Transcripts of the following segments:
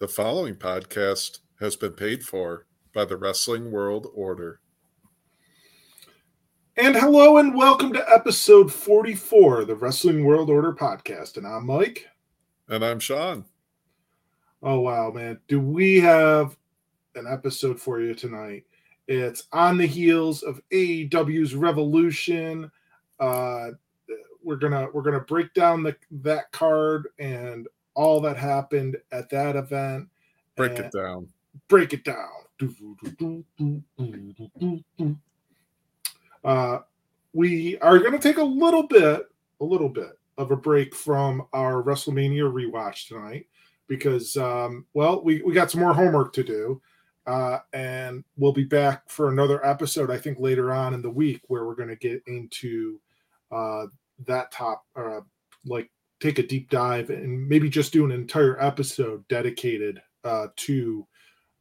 The following podcast has been paid for by the Wrestling World Order. And hello and welcome to episode 44 of the Wrestling World Order podcast. And I'm Mike. And I'm Sean. Oh, wow, man. Do we have an episode for you tonight? It's on the heels of AEW's Revolution. Uh, we're gonna we're gonna break down the that card and all that happened at that event. Break it down. Break it down. Uh, we are going to take a little bit, a little bit of a break from our WrestleMania rewatch tonight because, um, well, we, we got some more homework to do. Uh, and we'll be back for another episode, I think, later on in the week where we're going to get into uh, that top, uh, like take a deep dive and maybe just do an entire episode dedicated uh, to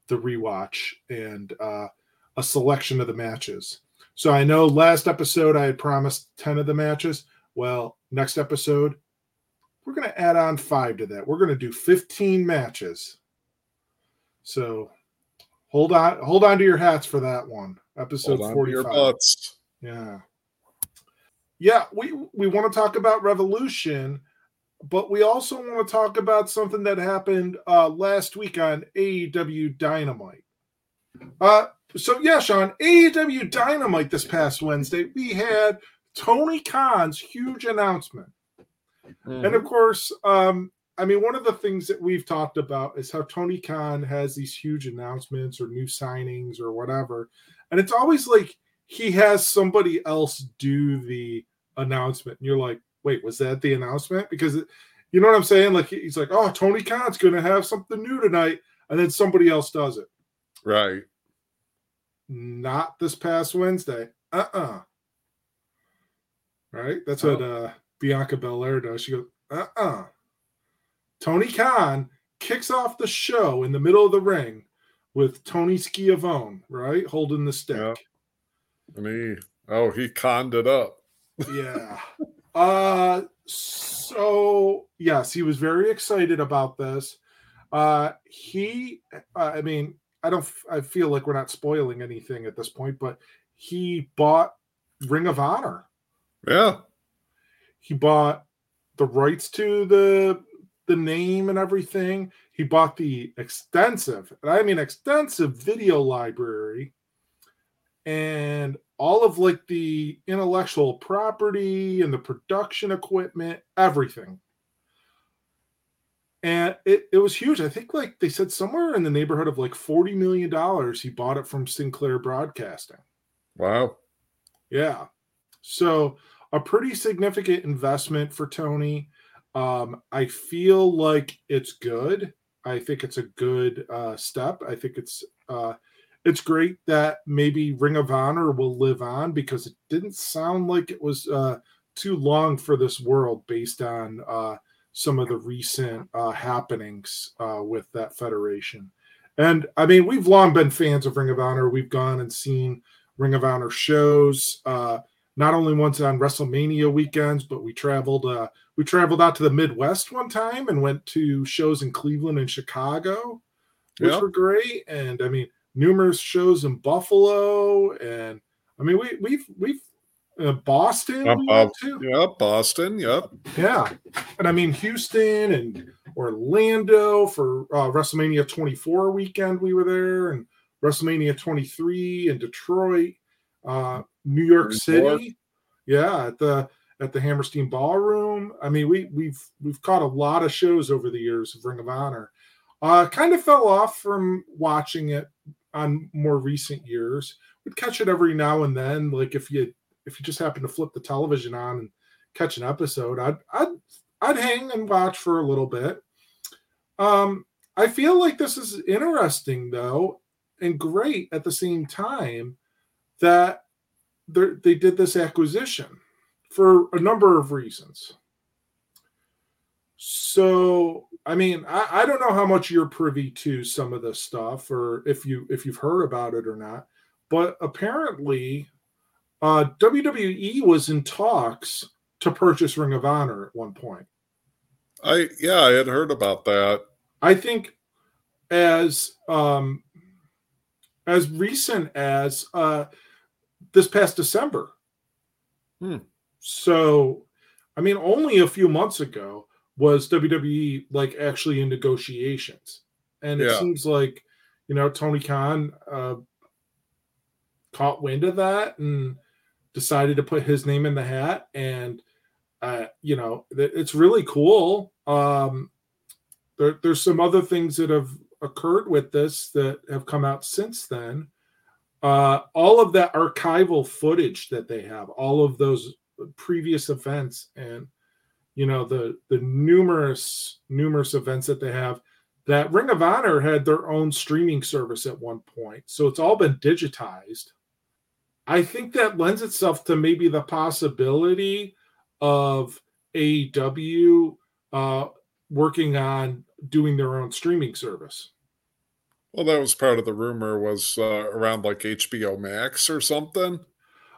the rewatch and uh, a selection of the matches. So I know last episode I had promised 10 of the matches. Well, next episode, we're going to add on five to that. We're going to do 15 matches. So hold on, hold on to your hats for that one. Episode 45. Yeah. Yeah, we we want to talk about Revolution but we also want to talk about something that happened uh, last week on AEW Dynamite. Uh, so yeah, Sean, AEW Dynamite this past Wednesday, we had Tony Khan's huge announcement, mm-hmm. and of course, um, I mean, one of the things that we've talked about is how Tony Khan has these huge announcements or new signings or whatever, and it's always like he has somebody else do the announcement, and you're like, wait, was that the announcement? Because you know what I'm saying? Like he's like, oh, Tony Khan's going to have something new tonight, and then somebody else does it. Right. Not this past Wednesday. Uh uh-uh. uh Right. That's oh. what uh, Bianca Belair does. She goes, uh uh-uh. uh Tony Khan kicks off the show in the middle of the ring with Tony Schiavone, right, holding the stick. Yeah. And he, oh, he conned it up. yeah. Uh, so yes, he was very excited about this. Uh, he, I mean, I don't, I feel like we're not spoiling anything at this point, but he bought Ring of Honor. Yeah. He bought the rights to the the name and everything. He bought the extensive, and I mean extensive video library and all of like the intellectual property and the production equipment, everything. And it, it was huge. I think like they said somewhere in the neighborhood of like $40 million he bought it from Sinclair Broadcasting. Wow. Yeah. So a pretty significant investment for Tony. Um, I feel like it's good. I think it's a good uh, step. I think it's uh, it's great that maybe Ring of Honor will live on because it didn't sound like it was uh, too long for this world based on uh, some of the recent uh, happenings uh, with that federation. And I mean, we've long been fans of Ring of Honor. We've gone and seen Ring of Honor shows, uh, not only once on WrestleMania weekends, but we traveled. Uh, we traveled out to the Midwest one time and went to shows in Cleveland and Chicago, which yep. were great. And I mean, numerous shows in Buffalo, and I mean we we've we've uh, Boston. Uh, we yep, Boston. Yep. Yeah, and I mean Houston and Orlando for uh, WrestleMania 24 weekend. We were there, and WrestleMania 23 in Detroit, uh, New York City. Yeah, at the at the Hammerstein Ballroom. I mean, we we've we've caught a lot of shows over the years of Ring of Honor. Uh, kind of fell off from watching it on more recent years. We'd catch it every now and then. Like if you if you just happen to flip the television on and catch an episode, I'd I'd I'd hang and watch for a little bit. Um, I feel like this is interesting though, and great at the same time that they did this acquisition for a number of reasons. So I mean, I, I don't know how much you're privy to some of this stuff, or if you if you've heard about it or not. But apparently, uh, WWE was in talks to purchase Ring of Honor at one point. I yeah, I had heard about that. I think as um, as recent as uh, this past December. Hmm. So, I mean, only a few months ago was WWE like actually in negotiations, and it Yeah. seems like you know Tony Khan uh, caught wind of that and decided to put his name in the hat, and uh, you know it's really cool. Um, there, there's some other things that have occurred with this that have come out since then. Uh, all of that archival footage that they have, all of those previous events, and you know the the numerous numerous events that they have. That Ring of Honor had their own streaming service at one point, so it's all been digitized. I think that lends itself to maybe the possibility of AEW uh, working on doing their own streaming service. Well, that was part of the rumor was uh, around like HBO Max or something.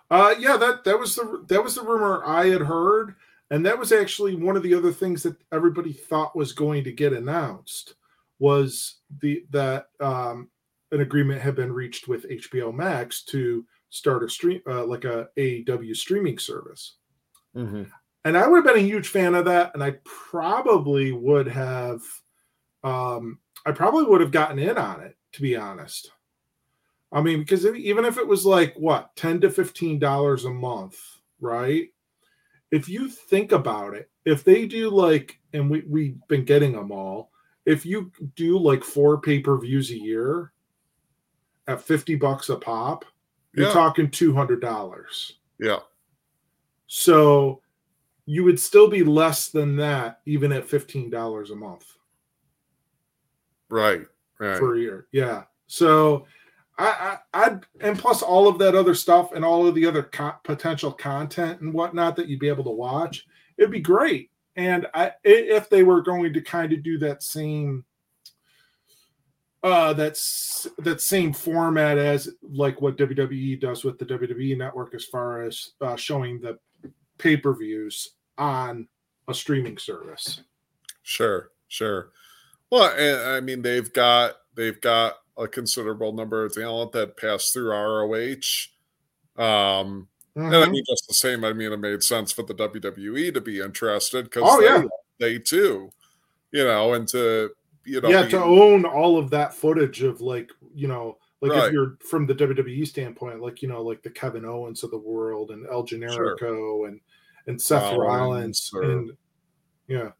Uh, yeah, that that was the that was the rumor I had heard, and that was actually one of the other things that everybody thought was going to get announced was the that um, an agreement had been reached with HBO Max to start a stream uh, like a AEW streaming service. Mm-hmm. and I would have been a huge fan of that, and I probably would have, um, I probably would have gotten in on it to be honest. I mean, because even if it was like what ten to fifteen dollars a month, right? If you think about it, if they do like, and we we've been getting them all, if you do like four pay per views a year at fifty bucks a pop, you're Yeah. talking two hundred dollars. Yeah. So you would still be less than that even at $15 a month Right. Right. for a year. Yeah. So I, I, I'd, and plus all of that other stuff and all of the other co- potential content and whatnot that you'd be able to watch, it'd be great. And I, i- if they were going to kind of do that same, uh, that's that same format as like what WWE does with the WWE network as far as uh, showing the pay per views on a streaming service. Sure, sure. Well, I mean they've got they've got a considerable number of talent that passed through ROH. Um, and I Mhm. mean just the same. I mean it made sense for the WWE to be interested because Oh, they, yeah. they too, you know, and to you know, yeah, be- to own all of that footage of like you know, like Right. if you're from the WWE standpoint, like you know, like the Kevin Owens of the world and El Generico and and Seth Rollins Rollins or- and yeah.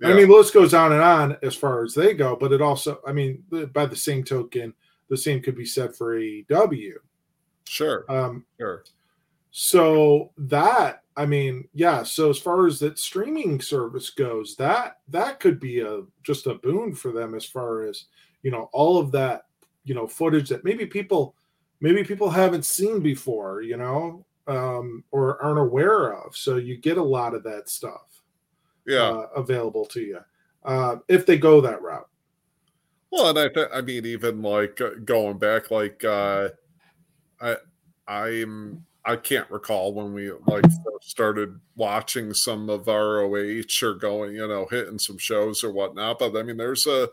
Yeah, I mean, the list goes on and on as far as they go, but it also, I mean, by the same token, the same could be said for AEW. sure, Um, sure, so that i mean yeah so as far as that streaming service goes that that could be a just a boon for them as far as you know all of that you know footage that maybe people maybe people haven't seen before you know um or aren't aware of. So you get a lot of that stuff yeah. uh, available to you uh if they go that route Well, and I th- I mean, even like uh, going back, like uh, I I'm I can't recall when we like started watching some of ROH or going, you know, hitting some shows or whatnot. But I mean, there's a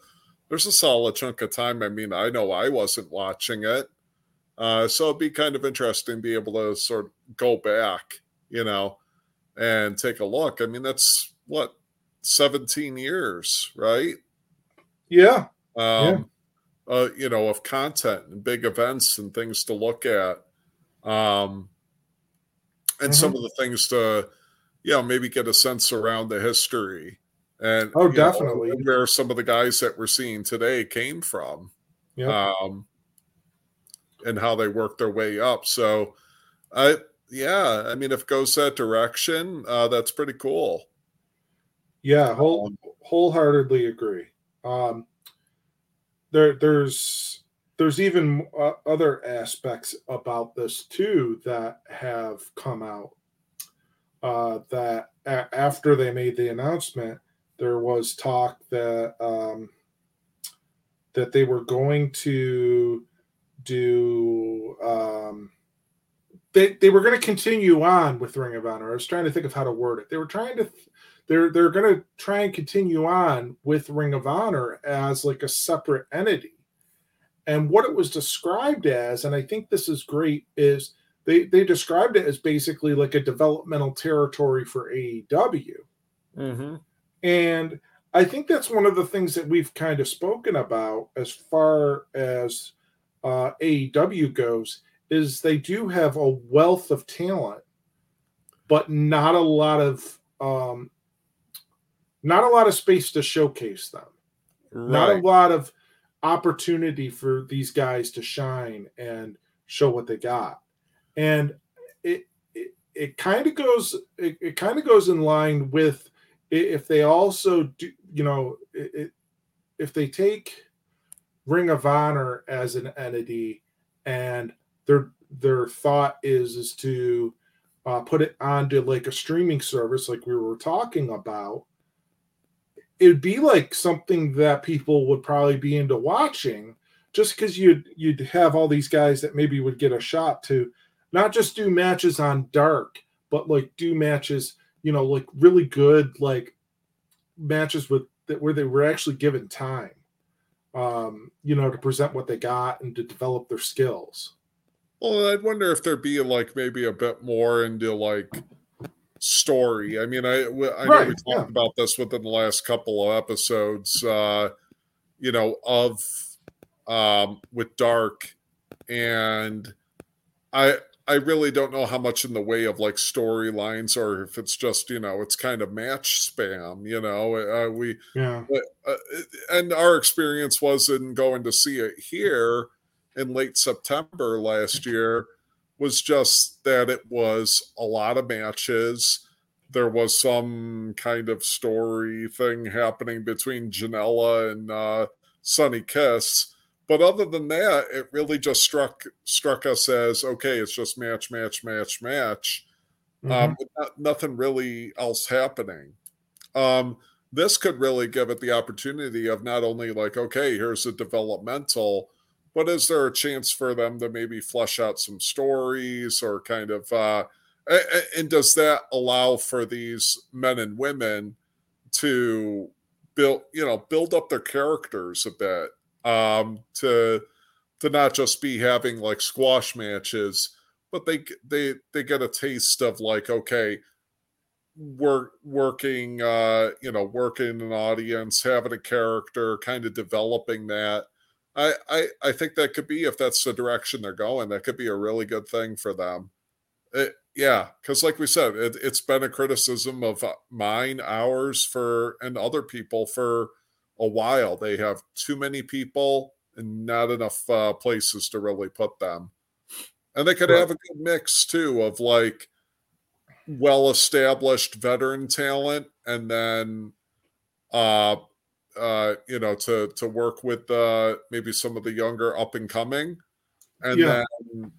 there's a solid chunk of time. I mean, I know I wasn't watching it, uh, so it'd be kind of interesting to be able to sort of go back, you know, and take a look. I mean, that's what 17 years, right? yeah. Um uh you know of content and big events and things to look at. Um and some of the things to you know maybe get a sense around the history and Oh, you know, definitely. where some of the guys that we're seeing today came from yeah. um and how they worked their way up. So i yeah i mean if it goes that direction uh that's pretty cool Yeah, whole, Um, wholeheartedly agree. Um, there, there's there's even uh, other aspects about this too that have come out. Uh, that a- after they made the announcement, there was talk that um, that they were going to do. Um, they, they were going to continue on with Ring of Honor. I was trying to think of how to word it. They were trying to they're they're going to try and continue on with Ring of Honor as like a separate entity. And what it was described as, and I think this is great, is they they described it as basically like a developmental territory for AEW. Mm-hmm. And I think that's one of the things that we've kind of spoken about as far as uh, AEW goes is they do have a wealth of talent, but not a lot of um, not a lot of space to showcase them. Right. Not a lot of opportunity for these guys to shine and show what they got. And it it, it kind of goes it, it kind of goes in line with if they also do you know it, if they take Ring of Honor as an entity and their their thought is is to uh, put it onto like a streaming service like we were talking about it'd be like something that people would probably be into watching just because you'd you'd have all these guys that maybe would get a shot to not just do matches on dark but like do matches you know like really good like matches with that where they were actually given time um you know to present what they got and to develop their skills. Well i'd wonder if there'd be like maybe a bit more into like story. I mean, I, I right, know we talked yeah. about this within the last couple of episodes, uh, you know, of um, with Dark, and I I really don't know how much in the way of like storylines or if it's just you know it's kind of match spam. You know, uh, we yeah, uh, and our experience was in going to see it here in late September last year was just that it was a lot of matches. There was some kind of story thing happening between Janela and uh, Sonny Kiss. But other than that, it really just struck struck us as okay. It's just match, match, match, match. Um, mm-hmm. Um, not, nothing really else happening. Um, this could really give it the opportunity of not only like okay, here's a developmental, but is there a chance for them to maybe flesh out some stories or kind of uh, and does that allow for these men and women to build you know build up their characters a bit um to to not just be having like squash matches but they they they get a taste of like okay we're working uh you know working an audience having a character kind of developing that I, I I think that could be if that's the direction they're going. That could be a really good thing for them. It, yeah, because like we said, it, has been a criticism of uh, mine, ours, for and other people for a while. They have too many people and not enough uh, places to really put them. And they could right. have a good mix too of like well established veteran talent and then uh uh, you know, to to work with uh, maybe some of the younger up and coming, and yeah. then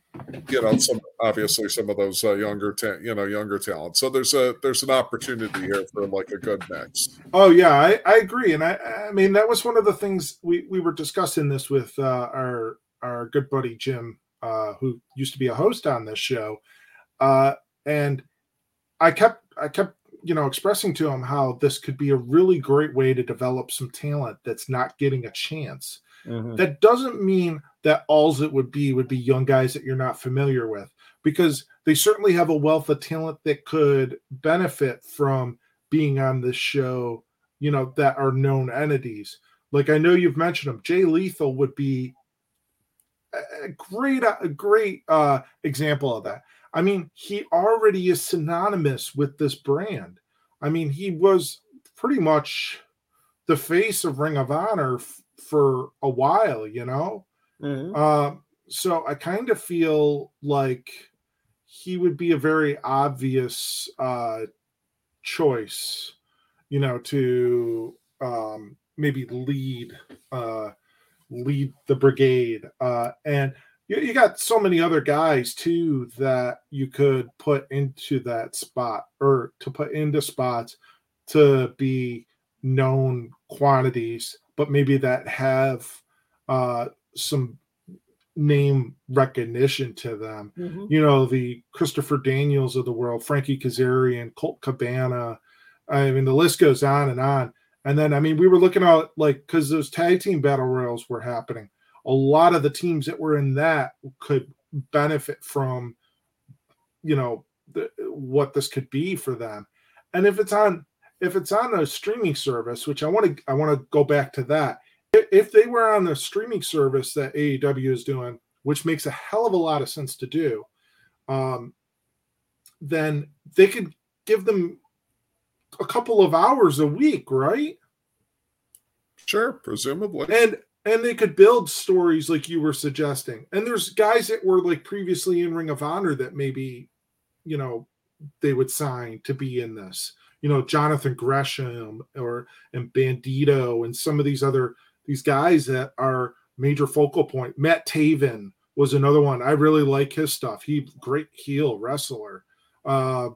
you know, some obviously some of those uh, younger, ta- you know, younger talent. So there's a there's an opportunity here for like a good mix. Oh yeah, I, I agree, and I I mean that was one of the things we we were discussing this with uh, our our good buddy Jim, uh, who used to be a host on this show, uh, and I kept I kept you know, expressing to him how this could be a really great way to develop some talent that's not getting a chance. Mm-hmm. That doesn't mean that alls it would be would be young guys that you're not familiar with, because they certainly have a wealth of talent that could benefit from being on this show, you know, that are known entities. Like I know you've mentioned them. Jay Lethal would be a great, a great uh, example of that. I mean, he already is synonymous with this brand. I mean, he was pretty much the face of Ring of Honor f- for a while, you know? Mm-hmm. Uh, so I kind of feel like he would be a very obvious uh, choice, you know, to um, maybe lead uh, lead the brigade. Uh, and you, you got so many other guys too that you could put into that spot or to put into spots to be known quantities, but maybe that have uh, some name recognition to them. Mm-hmm. You know, the Christopher Daniels of the world, Frankie Kazarian, Colt Cabana, I mean, the list goes on and on. And then, I mean, we were looking at like because those tag team battle royals were happening. A lot of the teams that were in that could benefit from, you know, the, what this could be for them. And if it's on if it's on a streaming service, which I want to I want to go back to that. If they were on the streaming service that AEW is doing, which makes a hell of a lot of sense to do, um, then they could give them a couple of hours a week, right? Sure, presumably. And and they could build stories like you were suggesting. And there's guys that were like previously in Ring of Honor that maybe, you know, they would sign to be in this. You know, Jonathan Gresham or and Bandito and some of these other these guys that are major focal point. Matt Taven was another one. I really like his stuff. He great heel wrestler. Uh,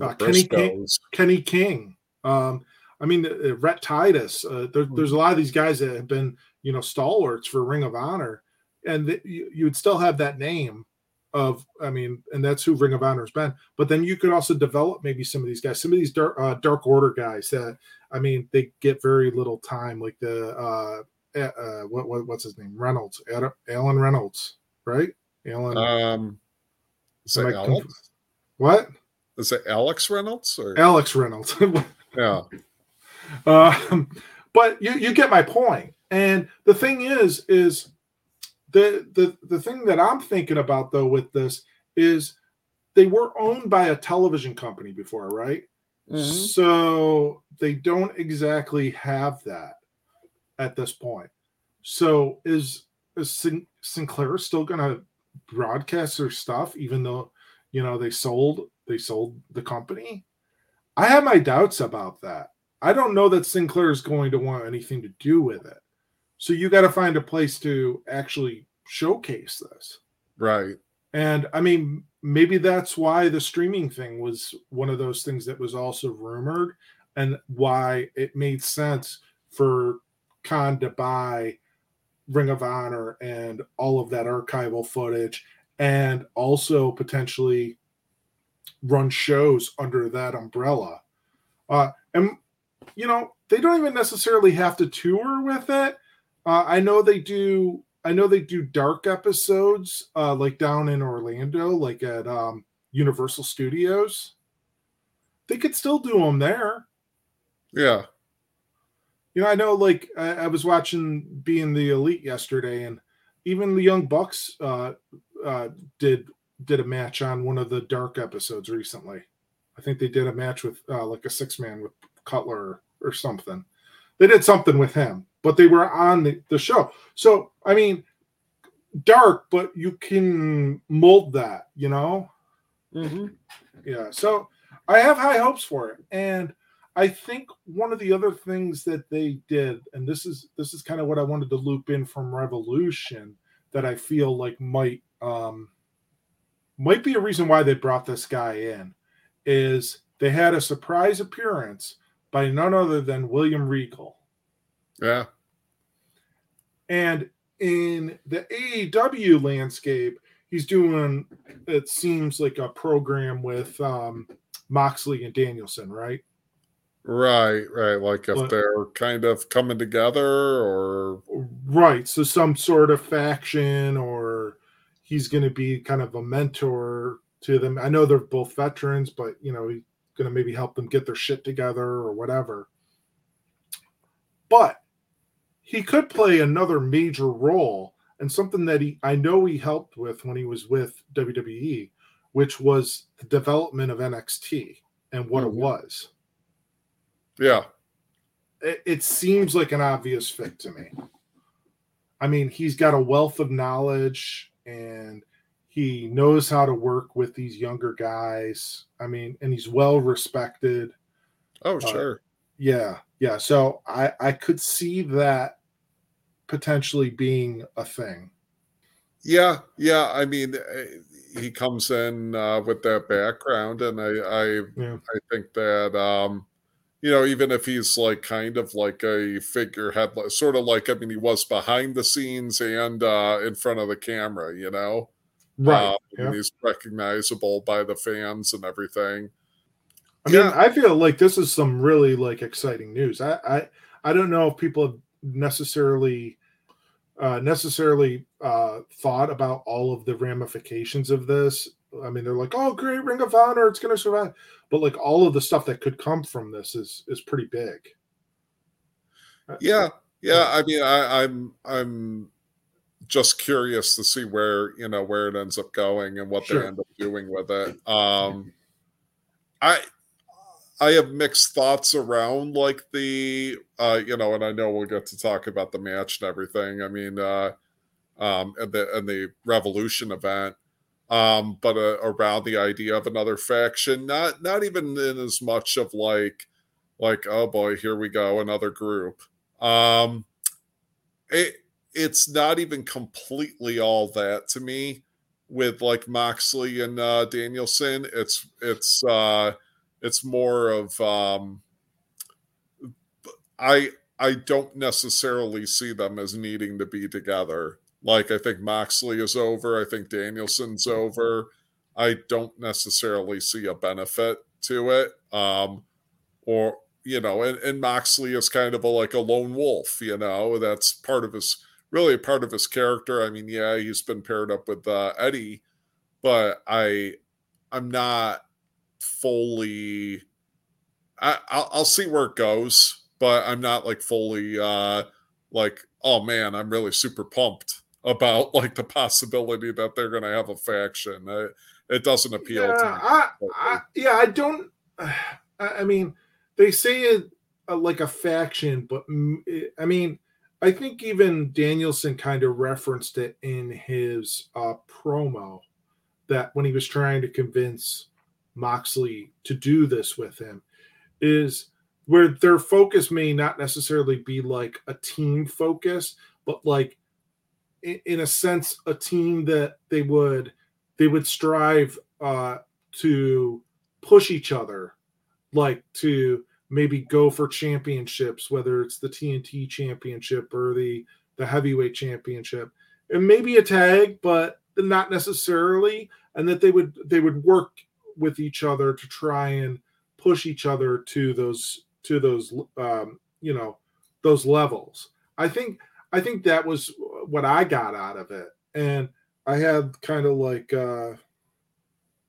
uh, Kenny King, Kenny King. Um, I mean, uh, Rhett Titus. Uh, there, there's a lot of these guys that have been, you know, stalwarts for Ring of Honor, and the, you, would still have that name of, I mean, and that's who Ring of Honor has been. But then you could also develop maybe some of these guys, some of these dark, uh, dark Order guys that, I mean, they get very little time, like the uh, uh, what, what what's his name, Reynolds, Adam, Alan Reynolds, right? Alan. Um, is that Alex? What? Is it Alex Reynolds or Alex Reynolds? yeah. Um, but you, you get my point. And the thing is, is the the the thing that I'm thinking about though with this is they were owned by a television company before, right? Mm-hmm. So they don't exactly have that at this point. So is is Sin- Sinclair still going to broadcast their stuff even though you know they sold they sold the company? I have my doubts about that. I don't know that Sinclair is going to want anything to do with it. So you got to find a place to actually showcase this. Right. And I mean, maybe that's why the streaming thing was one of those things that was also rumored and why it made sense for Khan to buy Ring of Honor and all of that archival footage and also potentially run shows under that umbrella. Uh, and you know, they don't even necessarily have to tour with it. Uh, I know they do. I know they do dark episodes, uh, like down in Orlando, like at um, Universal Studios. They could still do them there. Yeah. You know, I know. Like I, I was watching Being the Elite yesterday, and even the Young Bucks uh, uh, did did a match on one of the dark episodes recently. I think they did a match with uh, like a six man with Cutler or something. They did something with him, but they were on the, the show. So, I mean, dark, but you can mold that, you know? Mm-hmm. Yeah. So I have high hopes for it. And I think one of the other things that they did, and this is this is kind of what I wanted to loop in from Revolution that I feel like might um might be a reason why they brought this guy in, is they had a surprise appearance by none other than William Regal. Yeah. And in the AEW landscape, he's doing it seems like a program with um, Moxley and Danielson, right? Right, right. Like if but, they're kind of coming together or right. So some sort of faction or he's going to be kind of a mentor to them. I know they're both veterans, but you know, going to maybe help them get their shit together or whatever. But he could play another major role and something that he I know he helped with when he was with WWE, which was the development of NXT and what mm-hmm. it was. Yeah. It, it seems like an obvious fit to me. I mean, he's got a wealth of knowledge and he knows how to work with these younger guys. I mean, and he's well respected. Oh, uh, sure. Uh, yeah, yeah. So I I could see that potentially being a thing. Yeah, yeah. I mean, eh, he comes in uh, with that background, and I I, yeah. I think that um, you know, even if he's like kind of like a figurehead, sort of like I mean, he was behind the scenes and uh, in front of the camera, you know. Right. Um, yeah. He's recognizable by the fans and everything. I mean, yeah. I feel like this is some really like exciting news. I I, I don't know if people have necessarily uh, necessarily uh, thought about all of the ramifications of this. I mean, they're like, "Oh, great, Ring of Honor, it's going to survive," but like all of the stuff that could come from this is is pretty big. Uh, yeah, yeah. I mean, I, I'm I'm just curious to see where you know where it ends up going and what sure. they end up doing with it. Um, I I have mixed thoughts around like the uh, you know, and I know we'll get to talk about the match and everything. I mean, uh, um, and the and the Revolution event, um, but uh, around the idea of another faction, not not even in as much of like like oh boy, here we go, another group. Um, it it's not even completely all that to me with like Moxley and uh, Danielson. It's it's uh, it's more of um, I I don't necessarily see them as needing to be together. Like I think Moxley is over. I think Danielson's over. I don't necessarily see a benefit to it. Um, or you know, and, and Moxley is kind of a, like a lone wolf. You know, that's part of his really a part of his character. I mean, yeah, he's been paired up with uh, Eddie, but I I'm not fully. I, I'll, I'll see where it goes, but I'm not like fully uh like oh man, I'm really super pumped about like the possibility that they're going to have a faction. It, it doesn't appeal yeah, to me. I, I, yeah, I don't. I mean, they say it uh, like a faction, but I mean, I think even Danielson kind of referenced it in his uh, promo that when he was trying to convince Moxley to do this with him is where their focus may not necessarily be like a team focus, but like in, in a sense a team that they would they would strive uh, to push each other, like to maybe go for championships, whether it's the TNT championship or the the heavyweight championship, and maybe a tag, but not necessarily, and that they would they would work with each other to try and push each other to those to those um, you know those levels. I think I think that was what I got out of it, and I had kind of like uh,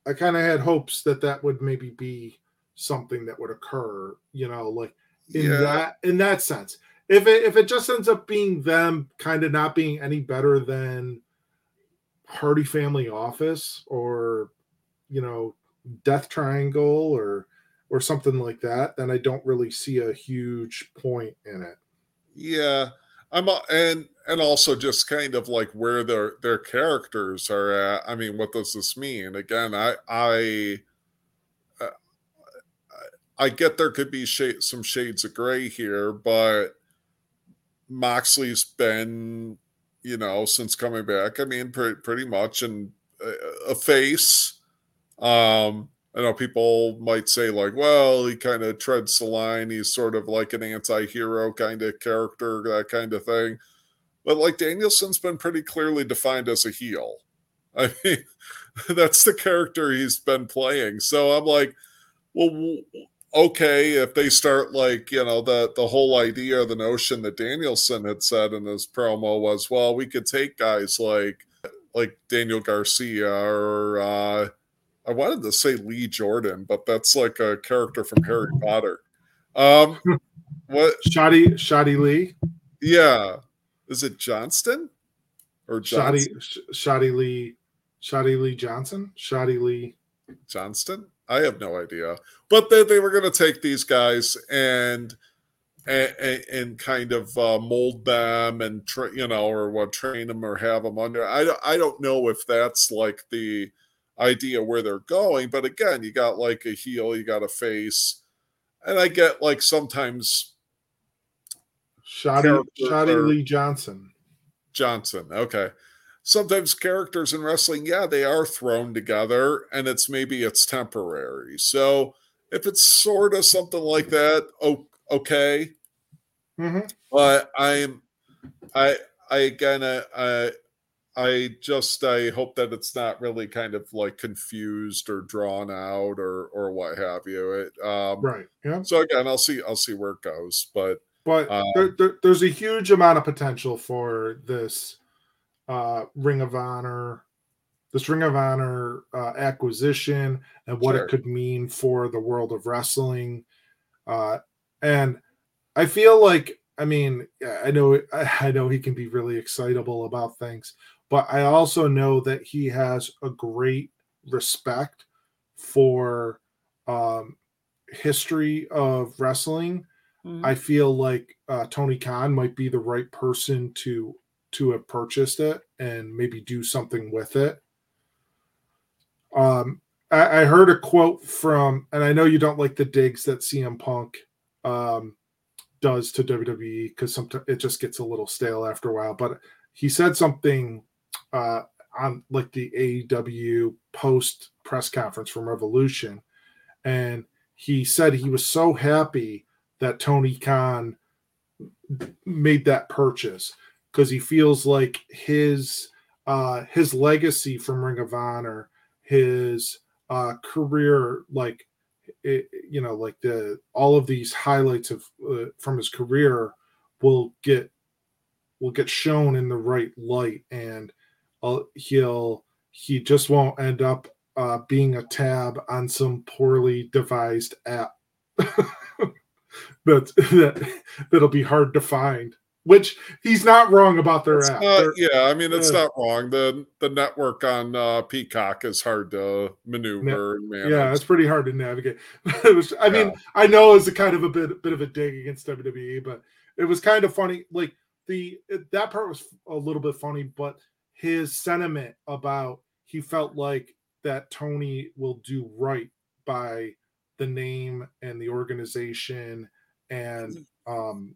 I kind of had hopes that that would maybe be something that would occur. You know, like in yeah. that in that sense. If it if it just ends up being them kind of not being any better than Hardy Family Office or you know Death Triangle or or something like that, then I don't really see a huge point in it. Yeah, I'm and and also just kind of like where their their characters are at. I mean, what does this mean? Again, I I I get there could be some shades of gray here, but Moxley's been, you know, since coming back. I mean, pretty pretty much and a face um, I know people might say, like, well, he kind of treads the line. He's sort of like an anti hero kind of character, that kind of thing. But like Danielson's been pretty clearly defined as a heel. I mean, that's the character he's been playing. So I'm like, well, okay, if they start like, you know, the the whole idea, or the notion that Danielson had said in his promo was, well, we could take guys like like Daniel Garcia or uh I wanted to say Lee Jordan, but that's like a character from Harry Potter. Um, what? Shotty Shotty Lee. Yeah, is it Johnston or Johnson? Shotty Shotty Lee Shotty Lee Johnson Shotty Lee Johnston? I have no idea, but they, they were going to take these guys and and, and kind of uh, mold them and tra- you know or what train them or have them under. I I don't know if that's like the idea where they're going. But again, you got like a heel, you got a face, and I get like sometimes Shotty Shotty Lee Johnson. Johnson, okay. Sometimes characters in wrestling, yeah, they are thrown together, and it's maybe it's temporary. So if it's sort of something like that, oh, okay. Mm-hmm. But I'm, I, I again, I, I I just I hope that it's not really kind of like confused or drawn out or or what have you. It um, right. Yeah. So again, I'll see I'll see where it goes, but but um, there, there, there's a huge amount of potential for this uh, Ring of Honor, this Ring of Honor uh, acquisition, and what sure. it could mean for the world of wrestling. Uh, and I feel like, I mean, I know, I know he can be really excitable about things, but I also know that he has a great respect for um, history of wrestling. Mm-hmm. I feel like uh, Tony Khan might be the right person to to have purchased it and maybe do something with it. Um, I, I heard a quote from, and I know you don't like the digs that CM Punk um, does to WWE because sometimes it just gets a little stale after a while. But he said something uh, on like the AEW post press conference from Revolution, and he said he was so happy that Tony Khan made that purchase because he feels like his uh, his legacy from Ring of Honor, his uh, career, like it, you know, like the all of these highlights of uh, from his career will get will get shown in the right light, and uh, he'll he just won't end up uh, being a tab on some poorly devised app that, that that'll be hard to find which he's not wrong about their app. Not, yeah, I mean it's uh, not wrong. The the network on uh, Peacock is hard to maneuver and manage. Yeah, it's pretty hard to navigate. was, I mean, I know it's a kind of a bit bit of a dig against WWE, but it was kind of funny. Like the that part was a little bit funny, but his sentiment about he felt like that Tony will do right by the name and the organization and um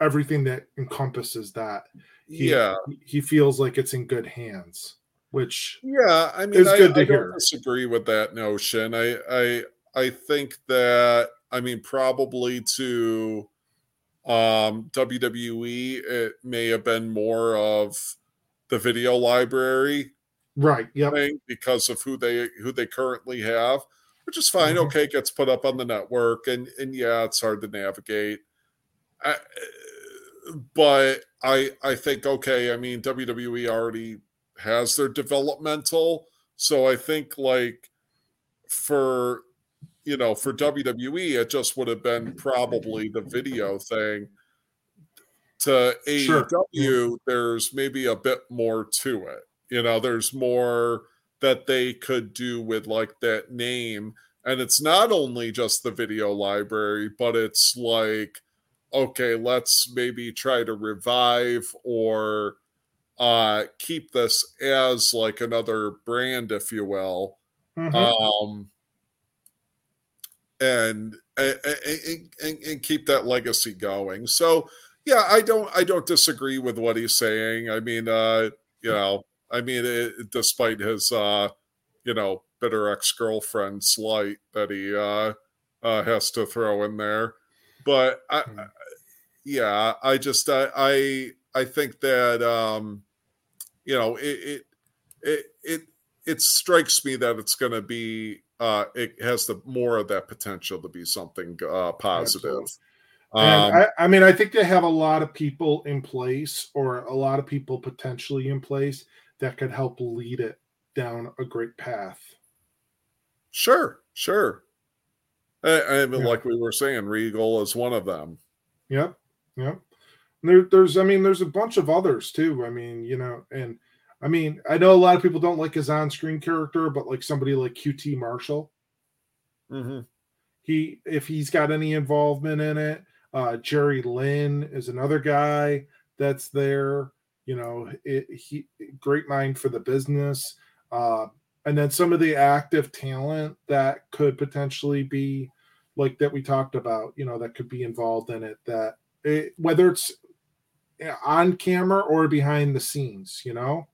everything that encompasses that. He, yeah, he feels like it's in good hands, which yeah, I mean, good I, to I hear. disagree with that notion. I I I think that I mean probably to um WWE it may have been more of the video library right yep. because of who they who they currently have which is fine mm-hmm. okay gets put up on the network and and yeah it's hard to navigate I, but I I think okay. I mean, WWE already has their developmental, so I think like for you know for WWE, it just would have been probably the video thing. To sure. AEW, there's maybe a bit more to it. You know, there's more that they could do with like that name. And it's not only just the video library, but it's like okay, let's maybe try to revive or uh, keep this as like another brand, if you will. Mm-hmm. Um, and, and, and, and keep that legacy going. So yeah, I don't I don't disagree with what he's saying. I mean, uh, you know, I mean, it, despite his uh, you know bitter ex girlfriend slight that he uh, uh, has to throw in there, but I, mm-hmm yeah, I just I I, I think that um, you know it it it it, it strikes me that it's going to be uh, it has the more of that potential to be something uh, positive. Um, I, I, mean, I think they have a lot of people in place, or a lot of people potentially in place that could help lead it down a great path. Sure, sure. I, I mean, yeah. like we were saying, Regal is one of them. Yep. Yeah. There, there's, I mean, there's a bunch of others too. I mean, you know, and I mean, I know a lot of people don't like his on-screen character, but like somebody like QT Marshall, mm-hmm. he if he's got any involvement in it, uh, Jerry Lynn is another guy that's there. You know, it, he great mind for the business, uh, and then some of the active talent that could potentially be like that we talked about. You know, that could be involved in it. That it, whether it's on camera or behind the scenes, you know.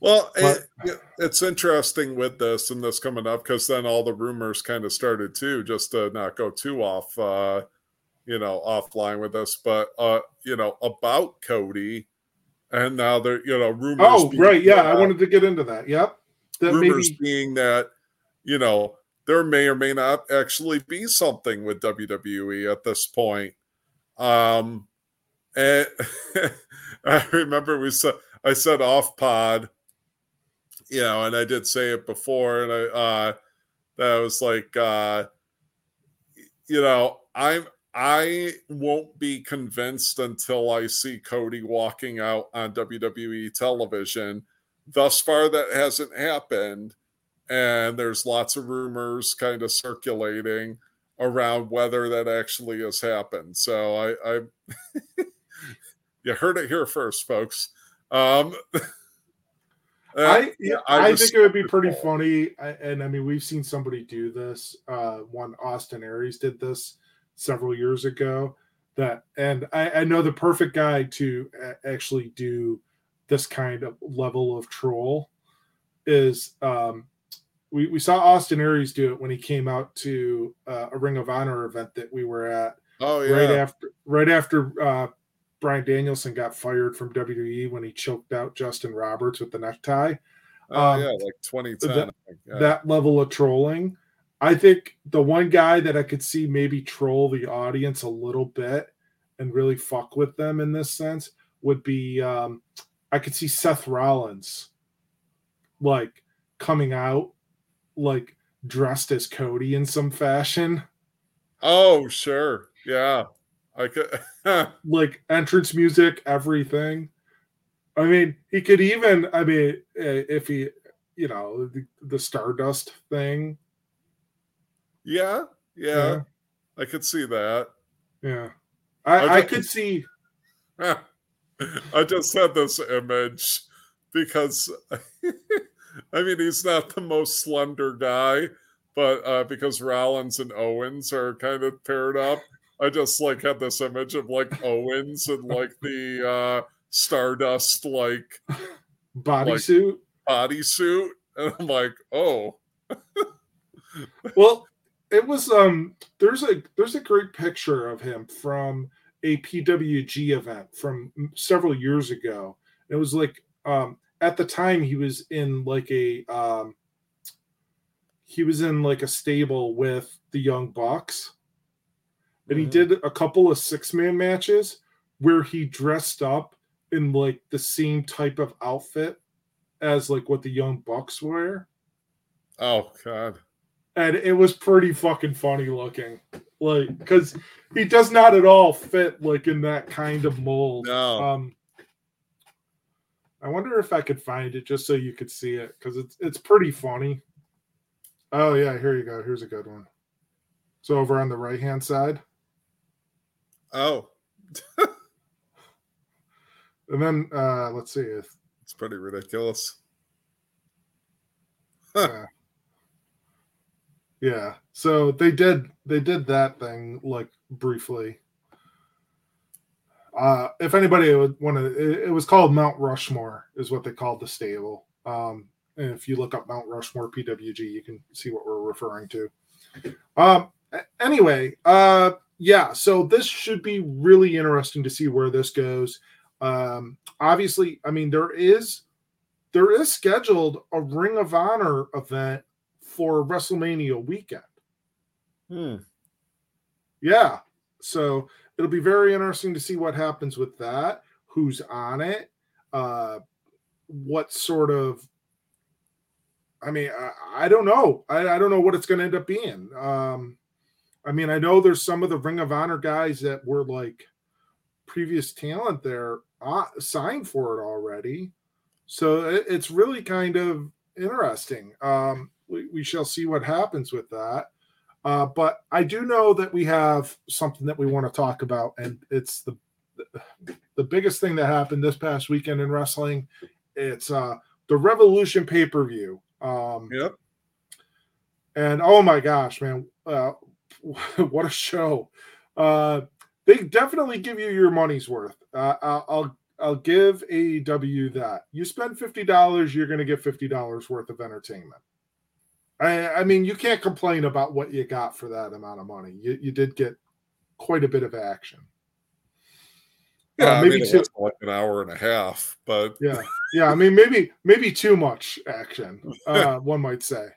Well, but, it, it's interesting with this and this coming up because then all the rumors kind of started too, just to not go too off, uh, you know, offline with us. But uh, you know, about Cody and now they're you know rumors. Oh, right. Yeah, that- I wanted to get into that. Yep. That rumors maybe being that you know there may or may not actually be something with WWE at this point. Um, and I remember we said I said off pod, you know, and I did say it before, and I uh, that I was like, uh, you know, I'm I won't be convinced until I see Cody walking out on WWE television. Thus far, that hasn't happened and there's lots of rumors kind of circulating around whether that actually has happened. So I, I you heard it here first, folks. Um, I yeah, I, just- think it would be pretty funny, and I mean we've seen somebody do this. Uh, one Austin Aries did this several years ago. That and I, I know the perfect guy to actually do this kind of level of troll is um, we we saw Austin Aries do it when he came out to uh, a Ring of Honor event that we were at oh yeah, right after right after uh, Bryan Danielson got fired from WWE when he choked out Justin Roberts with the necktie oh um, yeah, like 2010. that- Yeah. that level of trolling. I think the one guy that I could see maybe troll the audience a little bit and really fuck with them in this sense would be um, I could see Seth Rollins like coming out like dressed as Cody in some fashion, oh sure, yeah, I could. like entrance music, everything. I mean, he could even, I mean, eh, if he, you know, the, the Stardust thing. yeah, yeah, I could see that. Yeah. I I, I could see I just had this image because I mean he's not the most slender guy, but uh, because Rollins and Owens are kind of paired up, I just like had this image of like Owens and like the uh, Stardust like bodysuit. bodysuit, and I'm like, oh, well, it was um there's a there's a great picture of him from a PWG event from several years ago. It was like um at the time he was in like a um he was in like a stable with the Young Bucks. And he Mhm. did a couple of six man matches where he dressed up in like the same type of outfit as like what the Young Bucks wear. oh god, And it was pretty fucking funny looking. Like, because he does not at all fit like in that kind of mold. no, Um I wonder if I could find it just so you could see it because it's it's pretty funny. Oh yeah, here you go. Here's a good one. So over on the right hand side. oh, And then uh let's see if it's pretty ridiculous. yeah. So they did they did that thing like briefly. Uh if anybody would want to it, it was called Mount Rushmore is what they called the stable. Um and if you look up Mount Rushmore PWG you can see what we're referring to. Um anyway, uh yeah, so this should be really interesting to see where this goes. Um obviously, I mean there is there is scheduled a Ring of Honor event for WrestleMania weekend. Hmm. Yeah. So it'll be very interesting to see what happens with that, who's on it, uh, what sort of. I mean, I, I don't know. I, I don't know what it's going to end up being. Um, I mean, I know there's some of the Ring of Honor guys that were like previous talent there uh, signed for it already. So it, it's really kind of interesting. Um, we, we shall see what happens with that. Uh, but I do know that we have something that we want to talk about, and it's the the biggest thing that happened this past weekend in wrestling. It's uh, the Revolution pay per view. Um, Yep. and oh my gosh, man, uh, what a show! Uh, they definitely give you your money's worth. Uh, I'll I'll- I'll give AEW that. You spend fifty dollars, you're going to get fifty dollars worth of entertainment. I, I mean, you can't complain about what you got for that amount of money. You, you did get quite a bit of action. Yeah, Uh, I maybe mean, two- was like an hour and a half, but Yeah, yeah. I mean, maybe maybe too much action. Uh, one might say.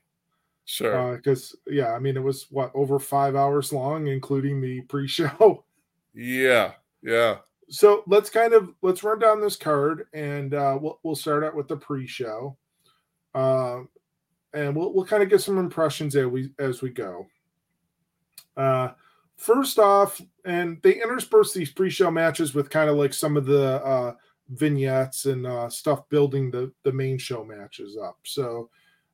sure. because yeah, I mean it was what over five hours long, including the pre-show. yeah, yeah. So let's kind of let's run down this card, and uh, we'll we'll start out with the pre-show, uh, and we'll we'll kind of get some impressions as we as we go. Uh, first off, and they intersperse these pre-show matches with kind of like some of the uh, vignettes and uh, stuff building the the main show matches up. So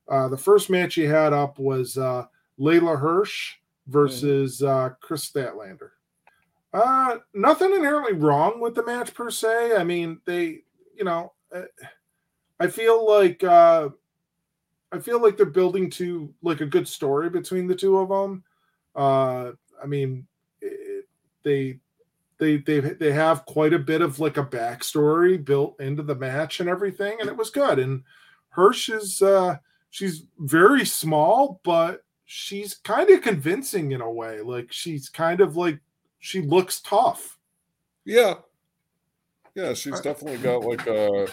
uh, the first match he had up was uh, Leyla Hirsch versus uh, Kris Statlander. Uh, nothing inherently wrong with the match per se. I mean, they, you know, uh, I feel like uh, I feel like they're building to like a good story between the two of them. Uh, I mean, it, they they they they have quite a bit of like a backstory built into the match and everything, and it was good. And Hirsch is uh, she's very small, but she's kind of convincing in a way. Like she's kind of like she looks tough. Yeah. Yeah, she's Uh, definitely got like a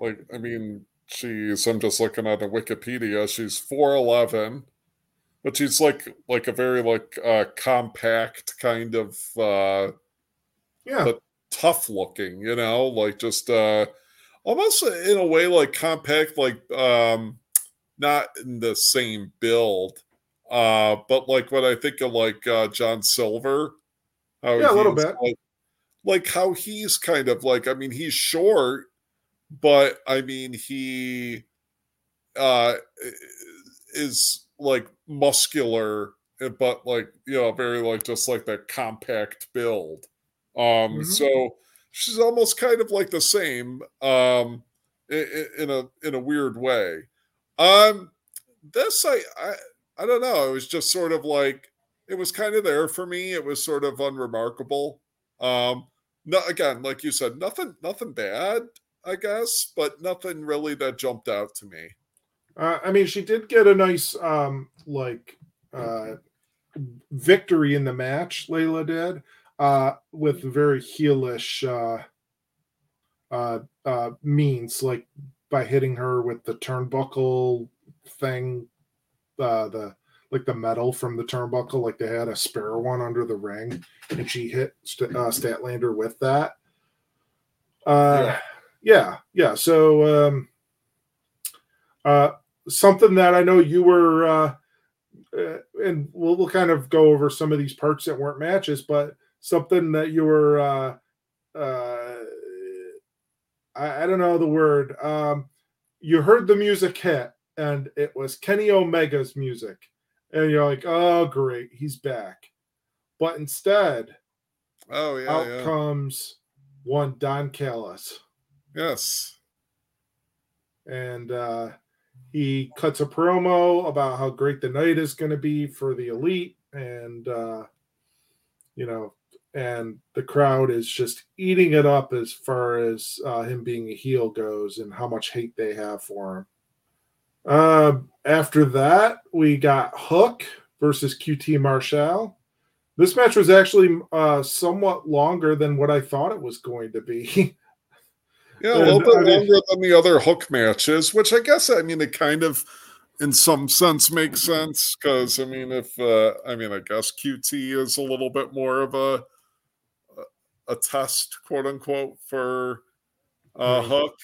like I mean, she's I'm just looking at a Wikipedia, she's 4'11, but she's like like a very like uh compact kind of uh Yeah, But- tough looking, you know, like just uh almost in a way like compact, like um not in the same build. Uh but like when I think of like uh John Silver, how Yeah, a little bit. Like, like how he's kind of like I mean he's short, but I mean he uh is like muscular but like you know very like just like that compact build. Um Mhm. so she's almost kind of like the same um in a in a weird way. Um this i i i don't know. It was just sort of like it was kind of there for me. It was sort of unremarkable. Um no again like you said nothing nothing bad i guess but nothing really that jumped out to me uh, I mean she did get a nice um like uh victory in the match. Leyla did uh with very heelish uh uh uh means like by hitting her with the turnbuckle thing uh the like the metal from the turnbuckle like they had a spare one under the ring and she hit St- uh, statlander with that uh yeah yeah so um uh something that i know you were uh uh, and we'll, we'll kind of go over some of these parts that weren't matches but something that you were uh uh I, I don't know the word um you heard the music hit and it was kenny omega's music. And you're like oh great he's back. But instead oh yeah out yeah comes one don callis yes and uh, he cuts a promo about how great the night is going to be for the elite, and uh, you know, and the crowd is just eating it up as far as uh, him being a heel goes, and how much hate they have for him. Uh, after that, we got Hook versus QT Marshall. This match was actually uh, somewhat longer than what I thought it was going to be. Yeah, a And, little bit I mean- longer than the other hook matches, which I guess I mean it kind of, in some sense, makes sense because I mean if uh, I mean I guess QT is a little bit more of a a test, quote unquote, for uh, Hook.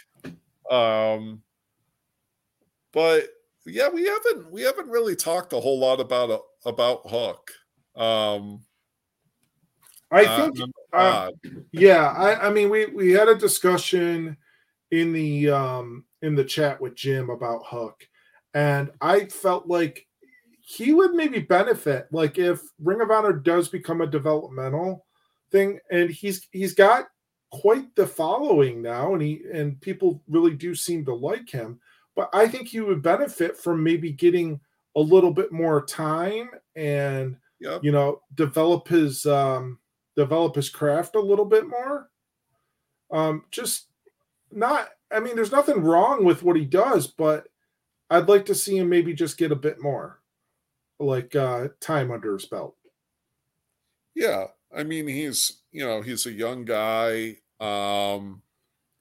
Um, but yeah, we haven't we haven't really talked a whole lot about about Hook. Um, I uh, think uh, Yeah, I, I mean, we we had a discussion in the um in the chat with Jim about Hook, and I felt like he would maybe benefit, like if Ring of Honor does become a developmental thing, and he's he's got quite the following now, and he and people really do seem to like him. But I think he would benefit from maybe getting a little bit more time and yeah, you know develop his um develop his craft a little bit more um just not i mean there's nothing wrong with what he does but i'd like to see him maybe just get a bit more like uh time under his belt Yeah, I mean he's you know he's a young guy. Um,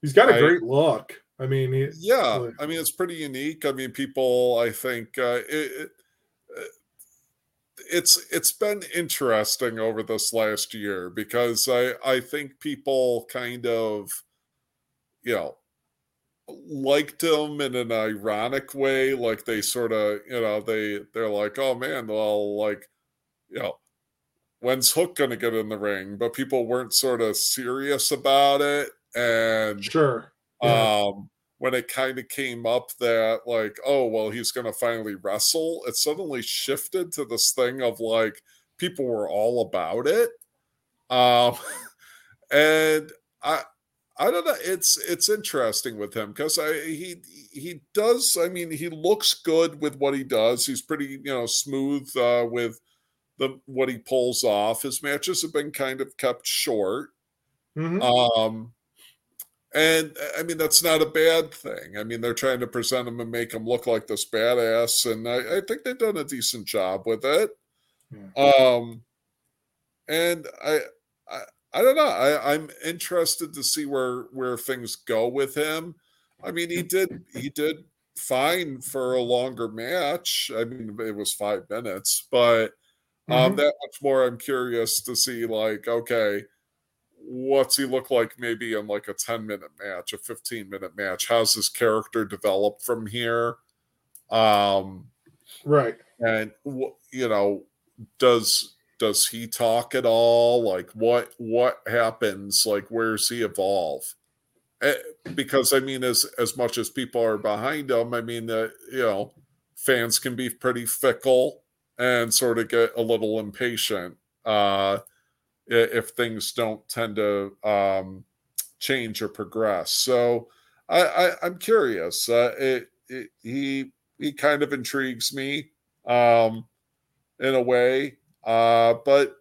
He's got a I- great look. I mean, he, yeah, Really. I mean it's pretty unique. I mean, people, I think uh, it, it, uh, it's it's been interesting over this last year because I I think people kind of you know liked him in an ironic way like they sort of you know they they're like oh man well like you know when's hook gonna get in the ring but people weren't sort of serious about it and sure. Yeah. um when it kind of came up that like oh well he's gonna finally wrestle it suddenly shifted to this thing of like people were all about it. Um and i i don't know it's it's interesting with him because i he he does i mean he looks good with what he does. He's pretty you know smooth uh with the what he pulls off. His matches have been kind of kept short. Mhm. um, and I mean that's not a bad thing. I mean they're trying to present him and make him look like this badass, and I, I think they've done a decent job with it. Um, and I, I, I don't know. I, I'm interested to see where where things go with him. I mean, he did he did fine for a longer match. I mean, it was five minutes, but um, Mhm. that much more. I'm curious to see like, okay, what's he look like maybe in like a 10 minute match, a 15 minute match? How's his character develop from here? Um, Right. and you know, does does he talk at all? Like, what what happens? Like, where's he evolve? Eh, Because I mean, as as much as people are behind him, I mean, uh, you know, fans can be pretty fickle and sort of get a little impatient uh, if things don't tend to um, change or progress. So I, I, I'm curious. Uh, it, it, he he kind of intrigues me um, in a way, uh, but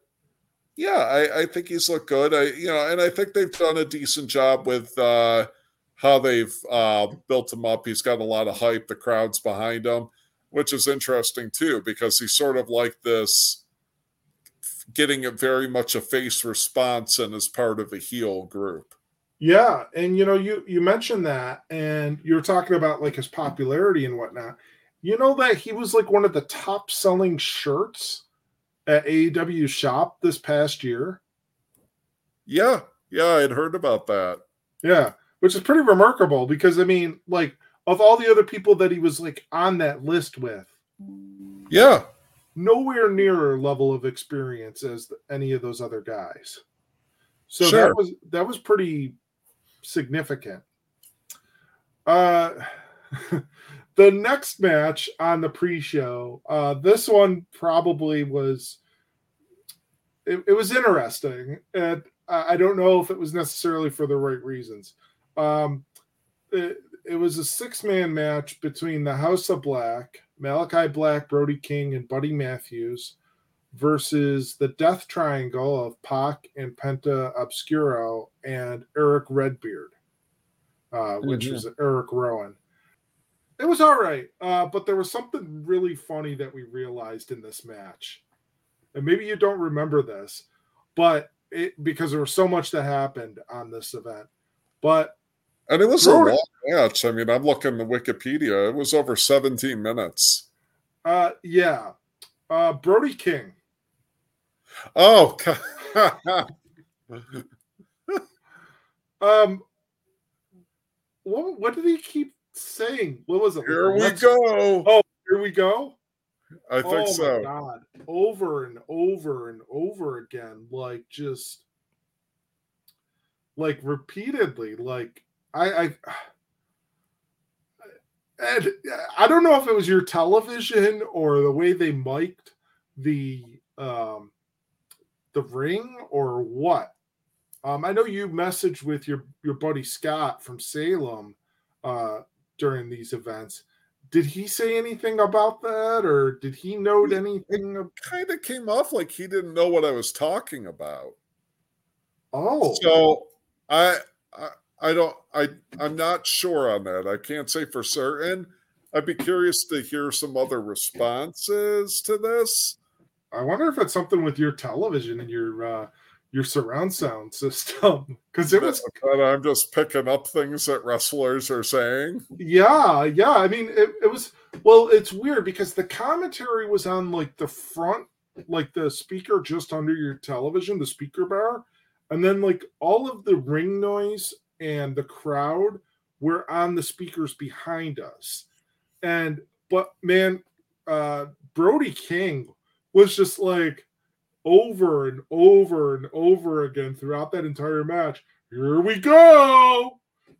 yeah, I, I think he's looked good. I you know, and I think they've done a decent job with uh, how they've uh, built him up. He's got a lot of hype. The crowd's behind him, which is interesting too, because he's sort of like this getting a very much a face response and as part of a heel group. Yeah, and you know, you you mentioned that, and you're talking about like his popularity and whatnot. You know that he was like one of the top selling shirts at AEW shop this past year. Yeah, yeah, I'd heard about that. Yeah, which is pretty remarkable because I mean, like of all the other people that he was like on that list with, Yeah, nowhere near level of experience as any of those other guys. So Sure. that was that was pretty significant. Uh the next match on the pre-show, uh this one probably was it, it was interesting and I I don't know if it was necessarily for the right reasons. Um it, it was a six-man match between the House of Black, Malachi Black, Brody King, and Buddy Matthews versus the Death Triangle of Pac and Penta Oscuro and Eric Redbeard, uh, which Mhm. was Eric Rowan. It was all right, uh, but there was something really funny that we realized in this match, and maybe you don't remember this, but it because there was so much that happened on this event. But and it was a long match. I mean, I'm looking at Wikipedia. It was over 17 minutes. uh, yeah, uh, Brody King. Oh, Um, what what did he keep saying? What was it? here we Let's- go. Oh, here we go. I think oh my so. god! Over and over and over again, like just like repeatedly. Like I, I and I don't know if it was your television or the way they mic'd the um the ring or what. Um, I know you messaged with your your buddy Scott from Salem uh, during these events. Did he say anything about that, or did he note anything? Of, Kind of came off like he didn't know what I was talking about. oh, So I, I I don't I I'm not sure on that. I can't say for certain. I'd be curious to hear some other responses to this. I wonder if it's something with your television and your uh, your surround sound system because it was. But I'm just picking up things that wrestlers are saying. Yeah, yeah. I mean, it, it was. Well, it's weird because the commentary was on like the front, like the speaker just under your television, the speaker bar, and then like all of the ring noise and the crowd were on the speakers behind us. And but man, uh Brody King was just like over and over and over again throughout that entire match. Here we go.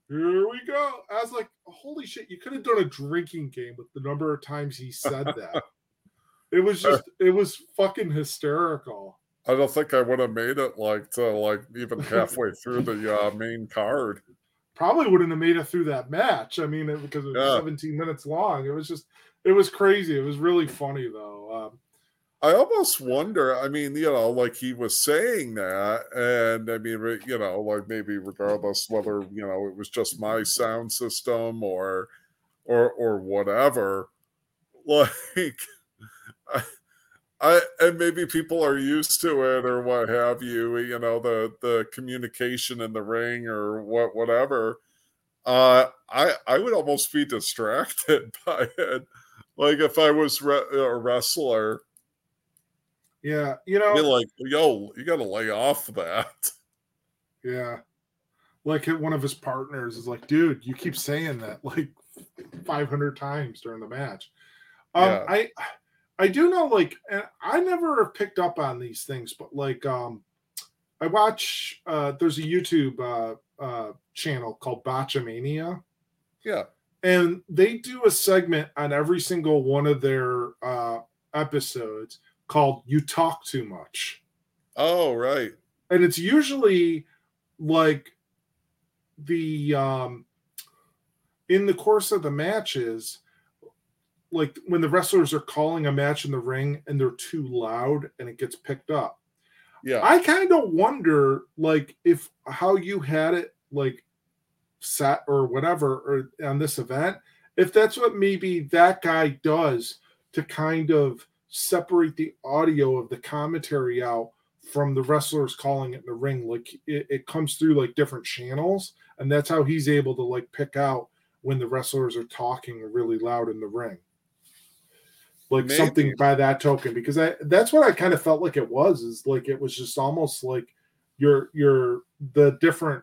Here we go. I was like, holy shit, you could have done a drinking game with the number of times he said that. it was just, it was fucking hysterical. I don't think I would have made it like to like even halfway through the uh, main card. Probably wouldn't have made it through that match. I mean, it, because it was yeah. 17 minutes long. It was just, it was crazy. It was really funny though. Um, I almost wonder. I mean, you know, like he was saying that, and I mean, you know, like maybe regardless whether you know it was just my sound system or, or or whatever, like, I, I and maybe people are used to it or what have you. You know, the the communication in the ring or what whatever. Uh, I I would almost be distracted by it. Like if I was re- a wrestler yeah, you know, like, yo, you got to lay off that. Yeah, like one of his partners is like, dude, you keep saying that like 500 times during the match. Um, yeah. I I do know, like, I never have picked up on these things, but like, um, I watch. Uh, there's a YouTube uh, uh, channel called Botchamania. Yeah, and they do a segment on every single one of their uh, episodes called You Talk Too Much. Oh, right. And it's usually like the um in the course of the matches like when the wrestlers are calling a match in the ring and they're too loud and it gets picked up. Yeah. I kind of wonder like if how you had it like set or whatever or on this event if that's what maybe that guy does to kind of separate the audio of the commentary out from the wrestlers calling it in the ring. Like it, it, comes through like different channels, and that's how he's able to like pick out when the wrestlers are talking really loud in the ring. Like Maybe. something by that token, because I that's what I kind of felt like it was, is like it was just almost like your your the different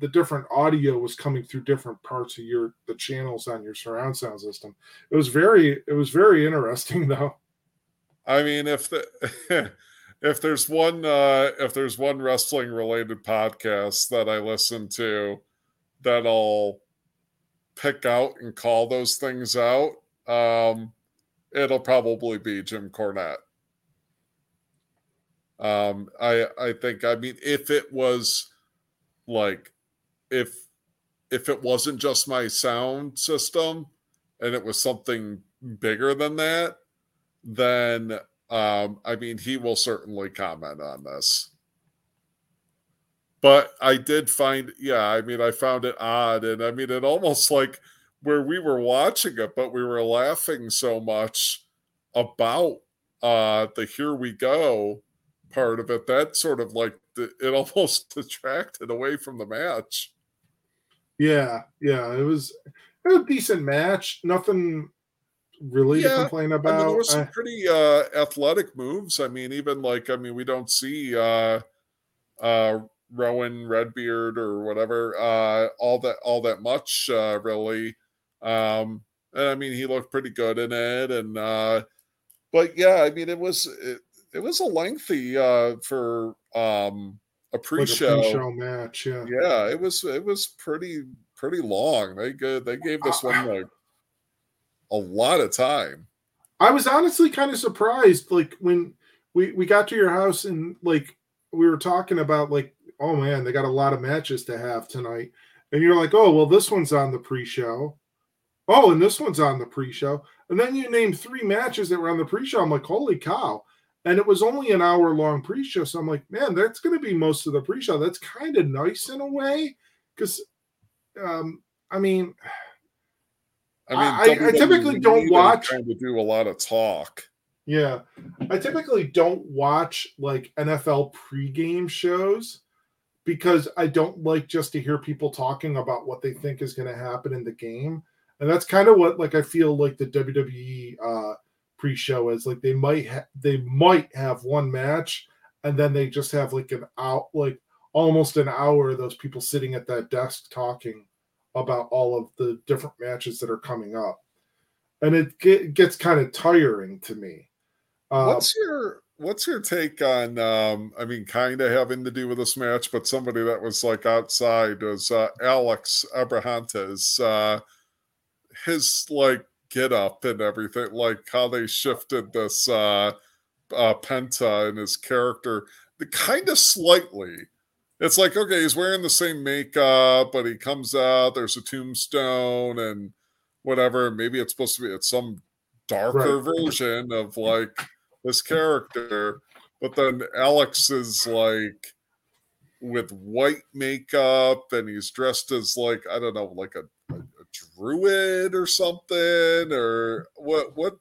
the different audio was coming through different parts of your the channels on your surround sound system. It was very it was very interesting though. I mean, if the if there's one uh, if there's one wrestling related podcast that I listen to that I'll pick out and call those things out, um, it'll probably be Jim Cornette. Um, I I think I mean if it was like if if it wasn't just my sound system and it was something bigger than that, then um, I mean, he will certainly comment on this. But I did find, yeah, I mean, I found it odd. And I mean, it almost like where we were watching it, but we were laughing so much about uh, the here we go part of it. That sort of like it almost detracted away from the match. Yeah, yeah, it was, it was a decent match. Nothing really yeah, to complain about. I mean, there were some pretty uh, athletic moves. I mean, even like I mean, we don't see uh, uh, Rowan Redbeard or whatever uh, all that all that much uh, really. Um, and I mean, he looked pretty good in it, and uh, but yeah, I mean, it was it, it was a lengthy uh, for um, a pre-show. A pre-show match. Yeah, yeah, it was it was pretty pretty long. They they gave this one like a lot of time. I was honestly kind of surprised, like when we we got to your house and like we were talking about like, oh man, they got a lot of matches to have tonight, and you're like, oh well, this one's on the pre-show. Oh, and this one's on the pre-show, and then you named three matches that were on the pre-show. I'm like, holy cow! And it was only an hour long pre-show, so I'm like, man, that's going to be most of the pre-show. That's kind of nice in a way, because, um, I mean I mean, I, I typically don't watch. Trying to do a lot of talk. Yeah. I typically don't watch like NFL pregame shows because I don't like just to hear people talking about what they think is going to happen in the game. And that's kind of what like I feel like the WWE uh pre-show is like they might ha- they might have one match and then they just have like an out like almost an hour of those people sitting at that desk talking about all of the different matches that are coming up. And it get, gets kind of tiring to me. Uh, what's your what's your take on um i mean kind of having to do with this match but somebody that was like outside was uh, alex abrahantes uh his like get up and everything like how they shifted this uh uh penta and his character the kind of slightly it's like okay he's wearing the same makeup but he comes out there's a tombstone and whatever maybe it's supposed to be it's some darker right. version of like this character, but then Alex is like with white makeup and he's dressed as like I don't know, like a, druid or something, or what? What?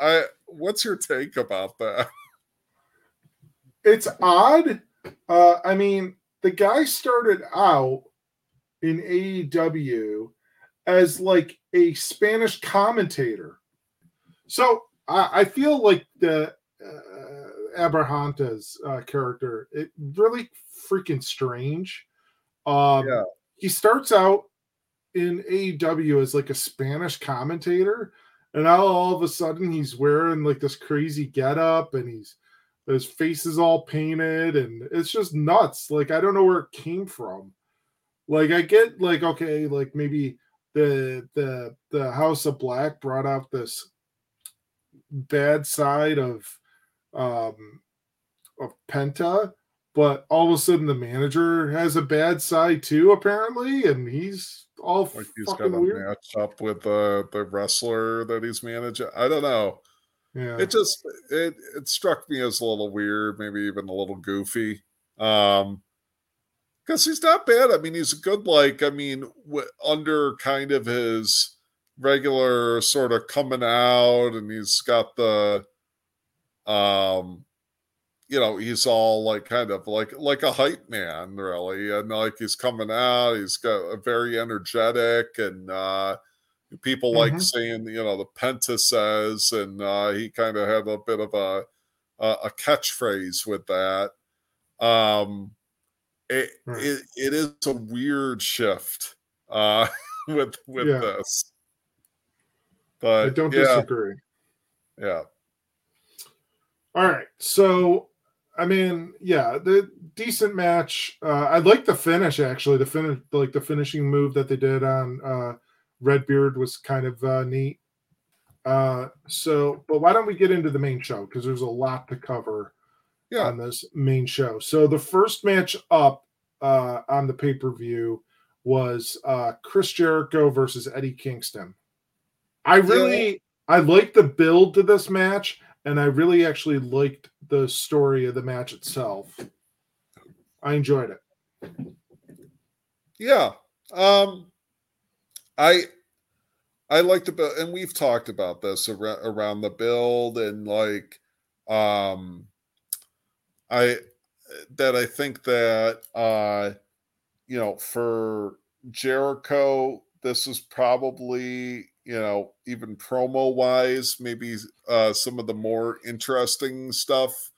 I what's your take about that? It's odd. Uh, I mean, the guy started out in AEW as like a Spanish commentator. So I, I feel like the uh, Abrahantes uh, character, it really freaking strange. Um, yeah. He starts out in AEW as like a Spanish commentator, and now all of a sudden he's wearing like this crazy getup, and he's his face is all painted, and it's just nuts. Like I don't know where it came from. Like I get like okay, like maybe the the the House of Black brought out this bad side of um of Penta, but all of a sudden the manager has a bad side too, apparently, and he's all like he's got a weird. match up with uh, the wrestler that he's managing. I don't know. Yeah. It just it it struck me as a little weird, maybe even a little goofy. Um because he's not bad. I mean, he's good like. I mean, w- under kind of his regular sort of coming out and he's got the um you know he's all like kind of like like a hype man really and like he's coming out he's got a very energetic and uh people mm-hmm. like saying you know the penta says and uh he kind of had a bit of a a catchphrase with that um it, right. it, it is a weird shift uh with with yeah. this but I don't yeah. disagree. Yeah. All right. So, I mean, yeah, the decent match. Uh, I like the finish actually. The finish, like the finishing move that they did on uh, Redbeard was kind of uh, neat. Uh, so, but why don't we get into the main show because there's a lot to cover yeah. on this main show. So, the first match up uh, on the pay per view was uh, Chris Jericho versus Eddie Kingston. I really yeah. I liked the build to this match, and I really actually liked the story of the match itself. I enjoyed it. Yeah. Um I I like the build and we've talked about this around, around the build and like um I that I think that uh you know for Jericho this is probably you know, even promo wise, maybe uh, some of the more interesting stuff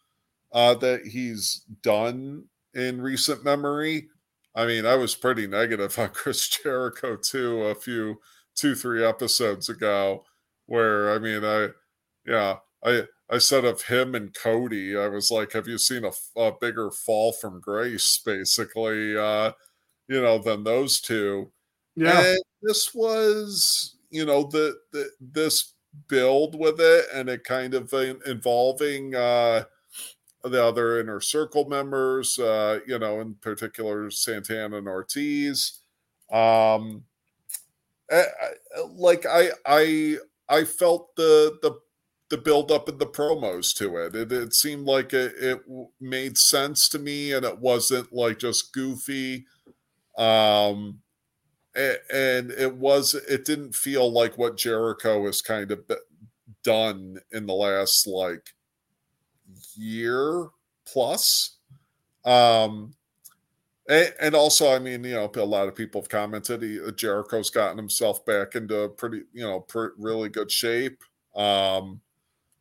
uh, that he's done in recent memory. I mean, I was pretty negative on Chris Jericho too a few two three episodes ago, where I mean, I yeah, I I said of him and Cody, I was like, have you seen a, a bigger fall from grace, basically, uh, you know, than those two? Yeah, and this was you know the, the this build with it and it kind of involving uh the other inner circle members uh you know in particular santana and ortiz um I, I, like i i i felt the the the build up and the promos to it. It, it seemed like it, it made sense to me and it wasn't like just goofy. Um, and it was it didn't feel like what Jericho has kind of done in the last like year plus. Um, and, and also, I mean, you know, a lot of people have commented he, Jericho's gotten himself back into pretty, you know, pretty, really good shape. Um,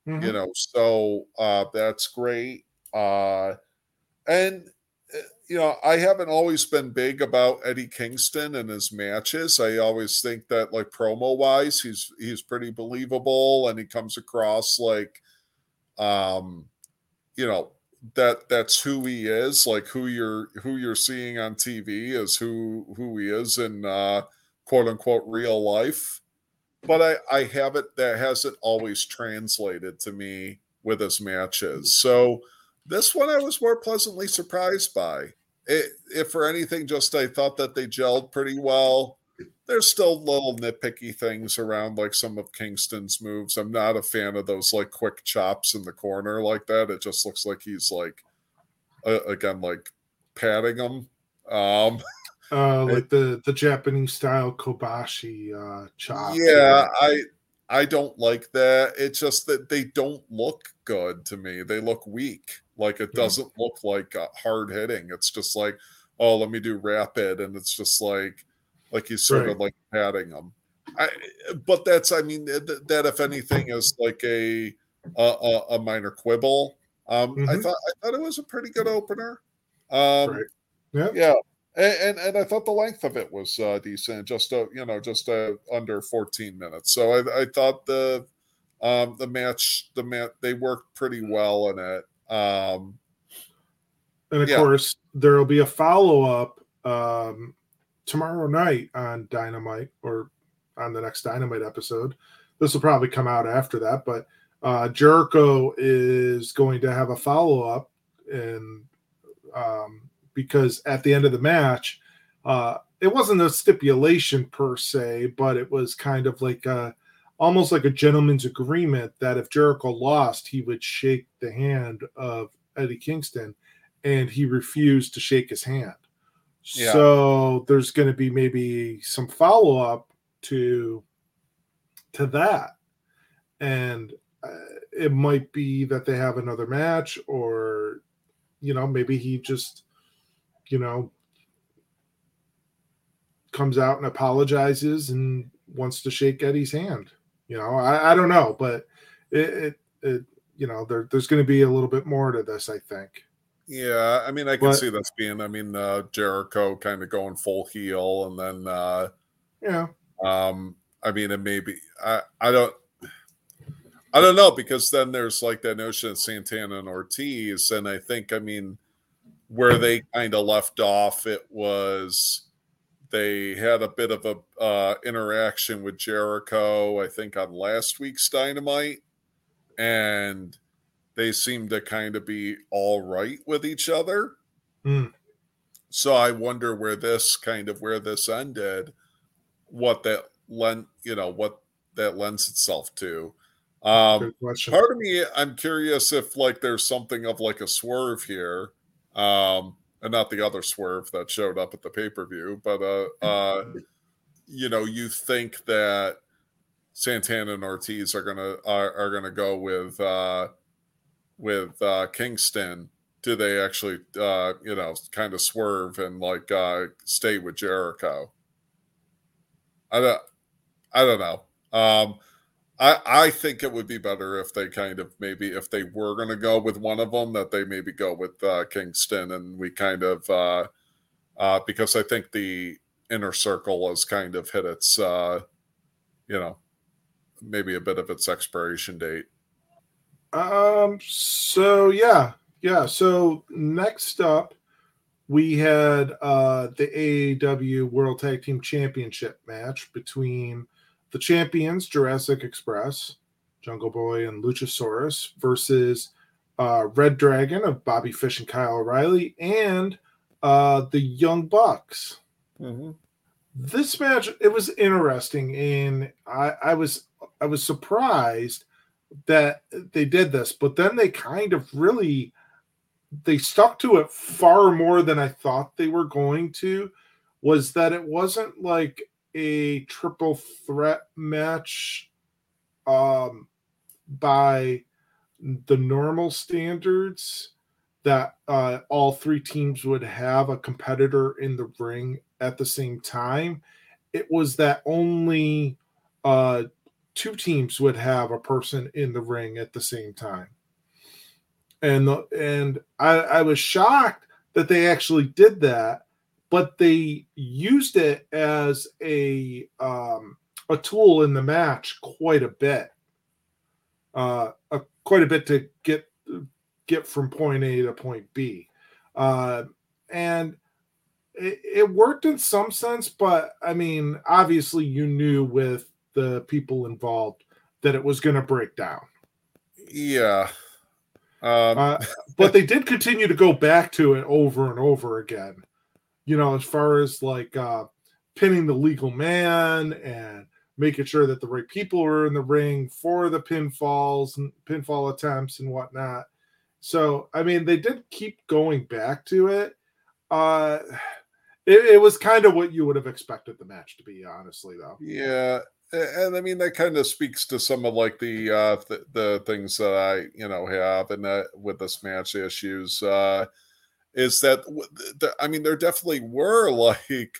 mm-hmm. You know, so uh, that's great. Uh, and you know, I haven't always been big about Eddie Kingston and his matches. I always think that like promo wise, he's he's pretty believable and he comes across like um you know that that's who he is, like who you're who you're seeing on TV is who who he is in uh quote unquote real life. But I I haven't that hasn't always translated to me with his matches. So this one I was more pleasantly surprised by. It, if for anything, just I thought that they gelled pretty well. There's still little nitpicky things around like some of Kingston's moves. I'm not a fan of those like quick chops in the corner like that. It just looks like he's like uh, again like patting them. Um uh like it, the the Japanese style kobashi uh chop. Yeah, I I don't like that. It's just that they don't look good to me. They look weak. Like it doesn't yeah. look like hard hitting. It's just like, oh, let me do rapid, and it's just like, like he's sort right. of like patting them. I, but that's, I mean, that, that if anything is like a a, a minor quibble. Um, mm-hmm. I thought I thought it was a pretty good opener. Um, right. Yeah, yeah, and, and, and I thought the length of it was uh, decent, just a you know just a, under 14 minutes. So I, I thought the um, the match the mat they worked pretty well in it. Um, and of yeah. course, there will be a follow up um, tomorrow night on Dynamite or on the next Dynamite episode. This will probably come out after that, but uh, Jericho is going to have a follow up, and um, because at the end of the match, uh, it wasn't a stipulation per se, but it was kind of like a almost like a gentleman's agreement that if Jericho lost, he would shake the hand of Eddie Kingston, and he refused to shake his hand. Yeah. So there's going to be maybe some follow up to to that, and uh, it might be that they have another match, or you know maybe he just you know comes out and apologizes and wants to shake Eddie's hand. You know, I, I don't know, but it, it, it you know, there, there's going to be a little bit more to this, I think. Yeah, I mean, I can but, see this being. I mean, uh, Jericho kind of going full heel, and then uh, yeah. Um, I mean, it may be. I I don't. I don't know because then there's like that notion of Santana and Ortiz, and I think I mean where they kind of left off, it was they had a bit of a uh, interaction with Jericho, I think, on last week's Dynamite, and they seemed to kind of be all right with each other. Mm. So I wonder where this kind of where this ended, what that lent, you know, what that lends itself to. Um, part of me, I'm curious if like there's something of like a swerve here. Um, and not the other swerve that showed up at the pay per view. But uh, uh, you know, you think that Santana and Ortiz are gonna are, are gonna go with uh, with uh, Kingston. Do they actually, uh, you know, kind of swerve and like uh, stay with Jericho? I don't, I don't know. Um, I, I think it would be better if they kind of maybe if they were going to go with one of them that they maybe go with uh, Kingston and we kind of uh, uh, because I think the inner circle has kind of hit its uh, you know maybe a bit of its expiration date. Um. So yeah, yeah. So next up, we had uh, the AEW World Tag Team Championship match between the champions, Jurassic Express, Jungle Boy, and Luchasaurus versus uh, Red Dragon of Bobby Fish and Kyle O'Reilly, and uh, the Young Bucks. Mm-hmm. This match it was interesting, and I, I was I was surprised that they did this, but then they kind of really they stuck to it far more than I thought they were going to. Was that it wasn't like a triple threat match um by the normal standards that uh, all three teams would have a competitor in the ring at the same time. It was that only uh, two teams would have a person in the ring at the same time. And the, and I, I was shocked that they actually did that, but they used it as a um, a tool in the match quite a bit, uh, a, quite a bit to get get from point A to point B, uh, and it, it worked in some sense. But I mean, obviously, you knew with the people involved that it was going to break down. Yeah. Um, uh, but they did continue to go back to it over and over again. You know, as far as like uh, pinning the legal man and making sure that the right people are in the ring for the pinfalls and pinfall attempts and whatnot. So, I mean, they did keep going back to it. Uh, it, it was kind of what you would have expected the match to be, honestly, though. Yeah, and I mean that kind of speaks to some of like the uh the, the things that I you know have and that with this match issues uh is that I mean there definitely were like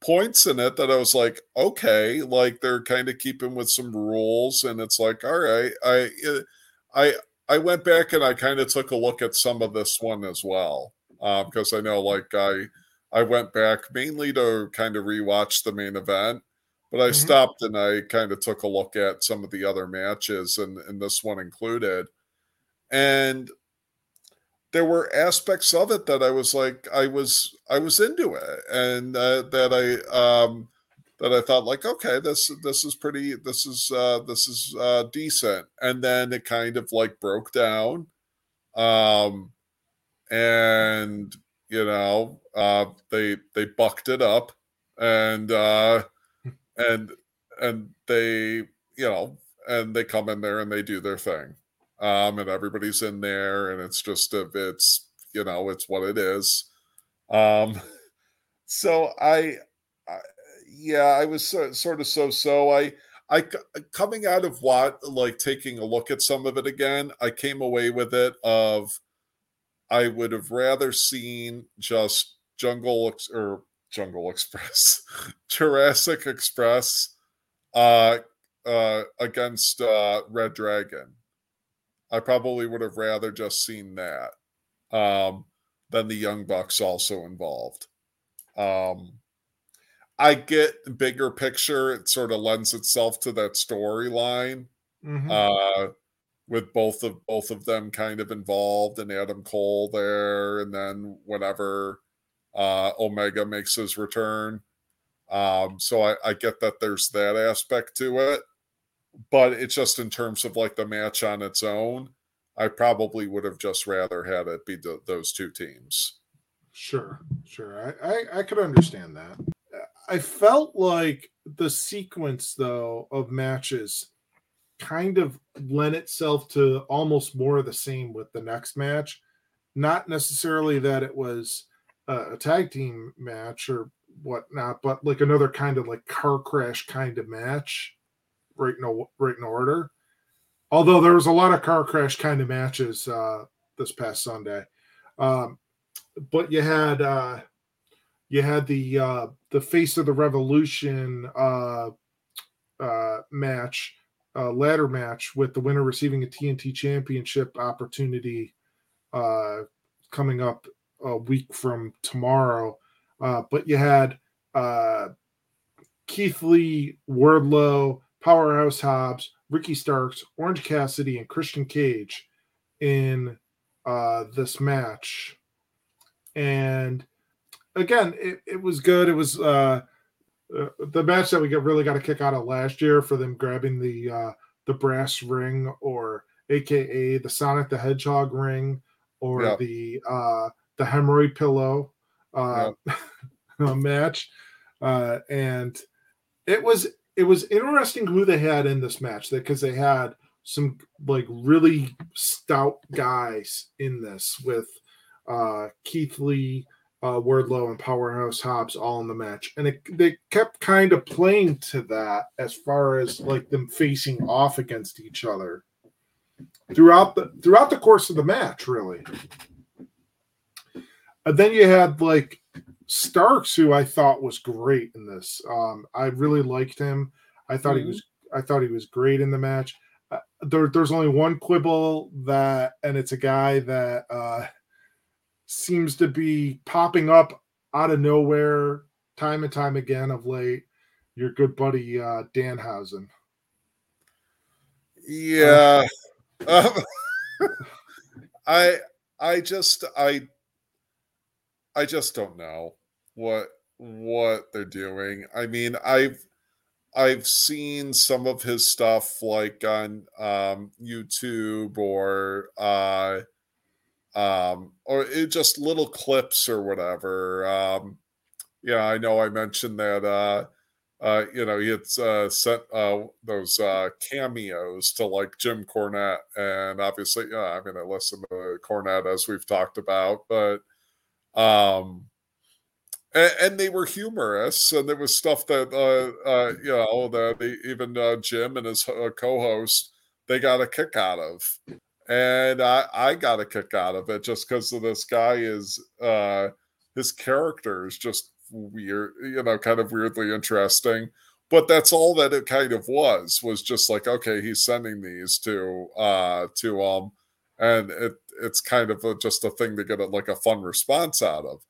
points in it that I was like okay like they're kind of keeping with some rules and it's like all right I uh, I I went back and I kind of took a look at some of this one as well because um, I know like I I went back mainly to kind of rewatch the main event but I mm-hmm. stopped and I kind of took a look at some of the other matches, and, and this one included. And there were aspects of it that I was like, I was, I was into it, and uh, that I, um, that I thought like, okay, this, this is pretty, this is, uh, this is uh, decent. And then it kind of like broke down, um, and you know, uh, they they bucked it up, and uh, and and they you know and they come in there and they do their thing um and everybody's in there and it's just a it's you know it's what it is um so i, I yeah i was so, sort of so so i I coming out of what like taking a look at some of it again, I came away with it of I would have rather seen just Jungle or Jungle Express, Jurassic Express, uh, uh, against uh, Red Dragon. I probably would have rather just seen that um, than the Young Bucks also involved. Um, I get bigger picture; it sort of lends itself to that storyline. Mm-hmm. Uh, with both of both of them kind of involved and Adam Cole there, and then whenever uh, Omega makes his return. Um, so I, I get that there's that aspect to it, but it's just in terms of like the match on its own. I probably would have just rather had it be the, those two teams. Sure, sure. I, I, I could understand that. I felt like the sequence though of matches kind of lent itself to almost more of the same with the next match. Not necessarily that it was uh, a tag team match or whatnot, but like another kind of like car crash kind of match, right in right in order. Although there was a lot of car crash kind of matches uh, this past Sunday, um, but you had uh, you had the uh, the face of the revolution uh, uh, match, uh, ladder match with the winner receiving a TNT championship opportunity uh, coming up a week from tomorrow. Uh, but you had uh, Keith Lee, Wardlow, Powerhouse Hobbs, Ricky Starks, Orange Cassidy, and Christian Cage in uh, this match. And again, it, it was good. It was uh, uh, the match that we got really got a kick out of last year for them grabbing the uh, the brass ring or AKA the Sonic the Hedgehog ring or yeah. the uh, the hemorrhoid pillow uh, yep. match, uh, and it was it was interesting who they had in this match because they had some like really stout guys in this with uh, Keith Lee, uh, Wardlow, and Powerhouse Hobbs all in the match, and it, they kept kind of playing to that as far as like them facing off against each other. throughout the throughout the course of the match, really. And then you had like Starks, who I thought was great in this. Um, I really liked him. I thought mm-hmm. he was. I thought he was great in the match. Uh, there, there's only one quibble that, and it's a guy that uh, seems to be popping up out of nowhere time and time again of late. Your good buddy uh, Danhausen. Yeah, um, I I just I I just don't know what what they're doing. I mean, I've I've seen some of his stuff like on um, YouTube or uh, um, or it, just little clips or whatever. Um, yeah, I know I mentioned that. Uh, uh, you know, he had uh, sent uh, those uh, cameos to like Jim Cornette, and obviously, yeah, I mean, I listen to Cornette as we've talked about, but um, and, and, they were humorous, and there was stuff that uh, uh, you know that they, even uh, Jim and his uh, co-host they got a kick out of, and I I got a kick out of it just because of this guy is uh, his character is just weird, you know, kind of weirdly interesting. But that's all that it kind of was was just like okay, he's sending these to uh to um, and it it's kind of a, just a thing to get a, like a fun response out of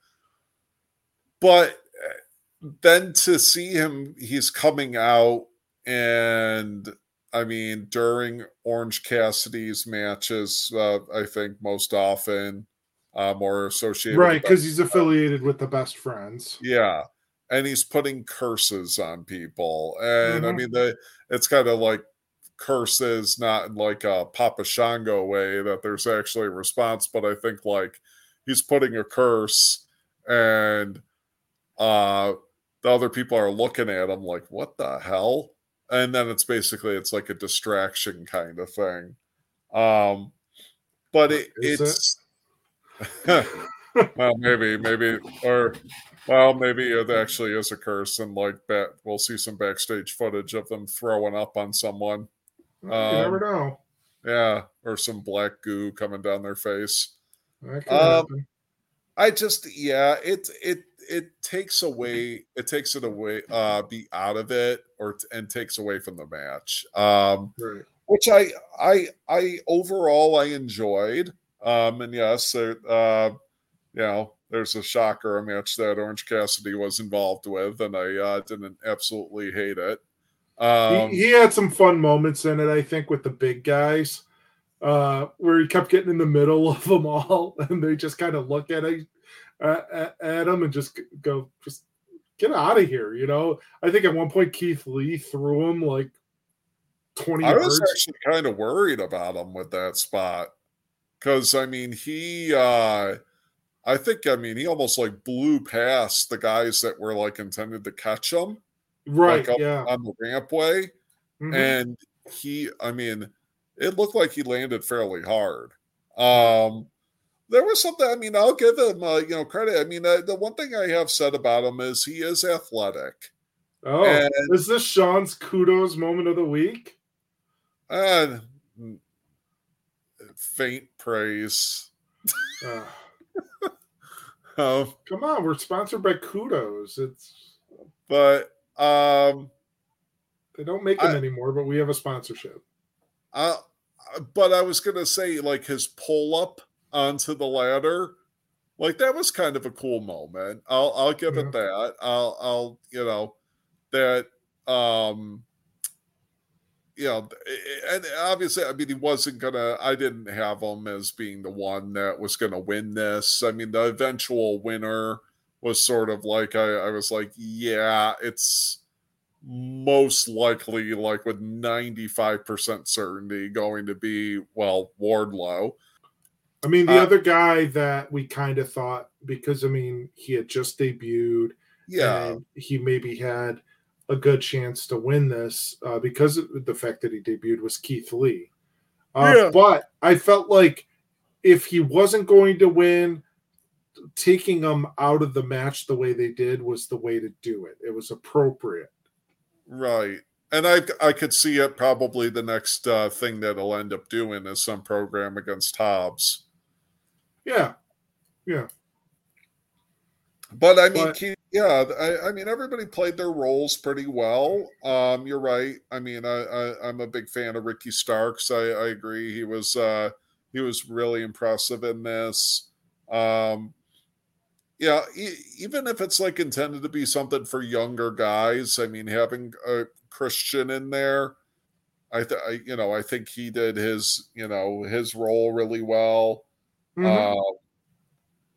but uh, then to see him, he's coming out and I mean, during Orange Cassidy's matches, uh, I think most often uh, more associated, right? Because he's affiliated with the best friends. Yeah, and he's putting curses on people, and mm-hmm. I mean, the it's kind of like curses, not in like a Papa Shango way that there's actually a response, but I think like he's putting a curse and uh, the other people are looking at him like, what the hell? And then it's basically it's like a distraction kind of thing. Um, but it, it's it? well, maybe, maybe, or well, maybe it actually is a curse, and like that, we'll see some backstage footage of them throwing up on someone. Um, you never know. Yeah, or some black goo coming down their face. Um, I just, yeah, it it it takes away it takes it away uh be out of it or and takes away from the match um right. which i i i overall i enjoyed um and yes uh you know there's a shocker a match that orange cassidy was involved with and i uh didn't absolutely hate it um he, he had some fun moments in it i think with the big guys uh, where he kept getting in the middle of them all, and they just kind of look at it, at, him and just go, just get out of here. You know, I think at one point Keith Lee threw him like 20 I was actually kind of worried about him with that spot. Cause I mean, he, uh, I think, I mean, he almost like blew past the guys that were like intended to catch him. Right. Like yeah. On the rampway. Mm-hmm. And he, I mean, it looked like he landed fairly hard. Um, there was something. I mean, I'll give him uh, you know credit. I mean, uh, the one thing I have said about him is he is athletic. Oh, and, is this Sean's kudos moment of the week? Uh, faint praise. Uh, um, come on, we're sponsored by Kudos. It's but um, they don't make them I, anymore, but we have a sponsorship. Uh, but I was gonna say like his pull up onto the ladder. Like that was kind of a cool moment. I'll I'll give yeah. it that. I'll I'll you know that um you know and obviously I mean he wasn't gonna I didn't have him as being the one that was gonna win this. I mean the eventual winner was sort of like I, I was like, yeah, it's most likely like with 95% certainty going to be well Wardlow. I mean, the uh, other guy that we kind of thought because I mean he had just debuted, yeah, he maybe had a good chance to win this uh, because of the fact that he debuted was Keith Lee. Uh, yeah. But I felt like if he wasn't going to win, taking them out of the match the way they did was the way to do it. It was appropriate. Right. and I I could see it probably the next uh, thing that he'll end up doing is some program against Hobbs. Yeah, yeah. But I mean, but, yeah, I, I, mean, everybody played their roles pretty well. Um, you're right. I mean, I, I am a big fan of Ricky Starks. I, I agree. He was uh, he was really impressive in this. Um, yeah, e- even if it's like intended to be something for younger guys, I mean, having a Christian in there, I, th- I you know, I think he did his you know his role really well. Mm-hmm. Uh,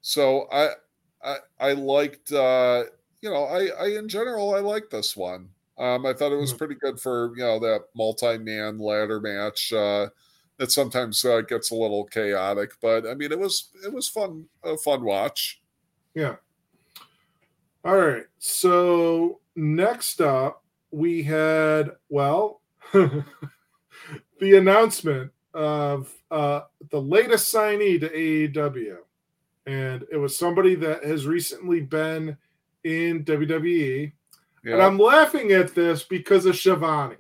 so I I I liked uh, you know I I in general I like this one. Um, I thought it was mm. pretty good for you know that multi-man ladder match. Uh, that sometimes uh, gets a little chaotic, but I mean it was it was fun a fun watch. Yeah. All right. So next up we had well the announcement of uh, the latest signee to AEW and it was somebody that has recently been in WWE. Yeah. And I'm laughing at this because of Schiavone.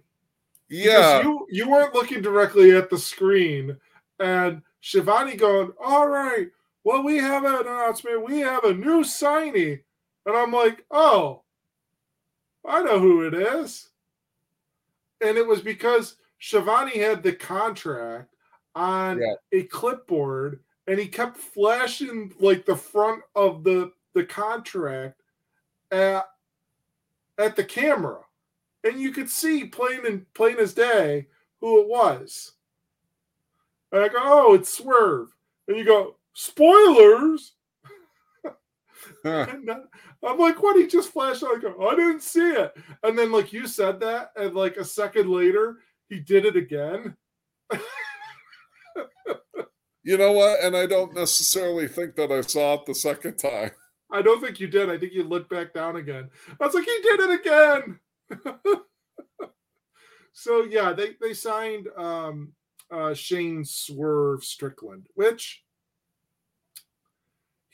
Yeah. Because you you weren't looking directly at the screen, and Schiavone going, "All right, well we have an announcement. We have a new signee," and I'm like, "Oh, I know who it is." And it was because Schiavone had the contract on yeah. a clipboard and he kept flashing like the front of the the contract at at the camera and you could see plain and plain as day who it was and i go oh it's swerve and you go spoilers and i'm like what he just flashed i go i didn't see it and then like you said that and like a second later he did it again You know what? And I don't necessarily think that I saw it the second time. I don't think you did. I think you looked back down again. I was like, he did it again. so yeah, they they signed um, uh, Shane Swerve Strickland, which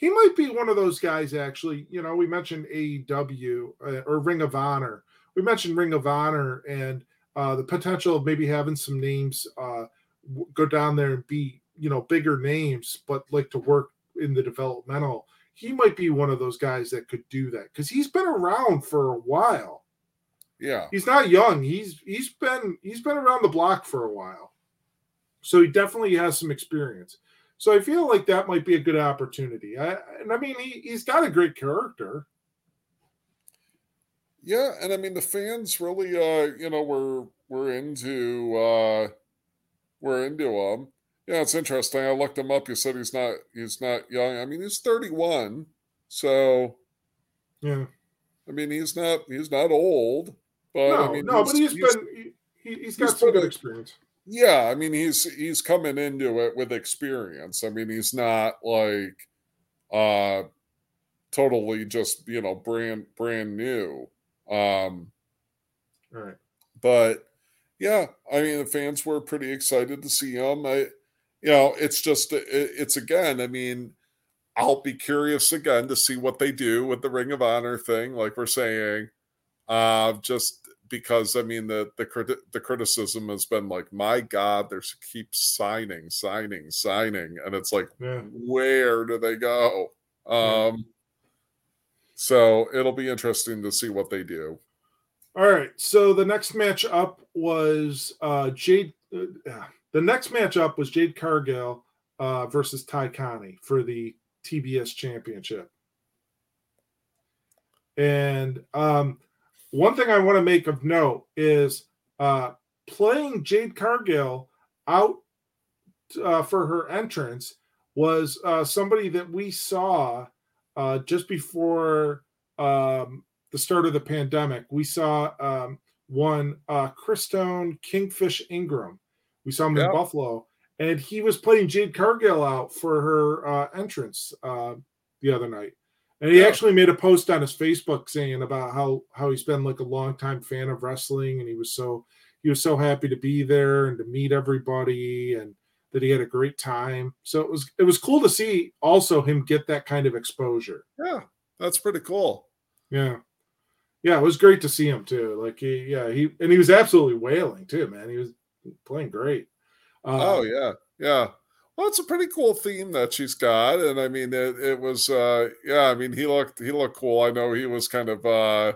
he might be one of those guys. Actually, you know, we mentioned AEW uh, or Ring of Honor. We mentioned Ring of Honor and uh, the potential of maybe having some names uh, go down there and be you know bigger names but like to work in the developmental. He might be one of those guys that could do that because he's been around for a while. Yeah. He's not young. He's he's been he's been around the block for a while. So he definitely has some experience so i feel like that might be a good opportunity I, and i mean he, he's got a great character yeah and i mean the fans really uh you know we're we're into uh we're into him yeah, it's interesting. I looked him up. You said he's not he's not young. I mean, he's 31. So yeah. I mean, he's not he's not old, but no, I mean, no, but he's, he's been he, has got he's some good experience. Yeah, I mean, he's he's coming into it with experience. I mean, he's not like uh totally just, you know, brand brand new. Um right. But yeah, I mean, the fans were pretty excited to see him. I you know, it's just it's again. I mean, I'll be curious again to see what they do with the Ring of Honor thing, like we're saying. Uh, just because I mean the the criti- the criticism has been like, my God, there's keep signing, signing, signing, and it's like, yeah. where do they go? Um, so it'll be interesting to see what they do. All right. So the next match up was uh Jade. Uh, the next matchup was Jade Cargill uh, versus Tay Conti for the TBS Championship. And um, one thing I want to make of note is uh, playing Jade Cargill out uh, for her entrance was uh, somebody that we saw uh, just before um, the start of the pandemic. We saw um, one uh, Christone Kingfish Ingram we saw him in Buffalo, and he was playing Jade Cargill out for her uh, entrance uh, the other night. And he yeah. actually made a post on his Facebook saying about how how he's been like a longtime fan of wrestling, and he was so he was so happy to be there and to meet everybody, and that he had a great time. So it was it was cool to see also him get that kind of exposure. Yeah, that's pretty cool. Yeah. Yeah, it was great to see him too. Like he, yeah, he and he was absolutely wailing too, man. He was playing great. Uh, oh yeah, yeah. Well, it's a pretty cool theme that she's got, and I mean, it, it was, uh, yeah. I mean, he looked he looked cool. I know he was kind of uh,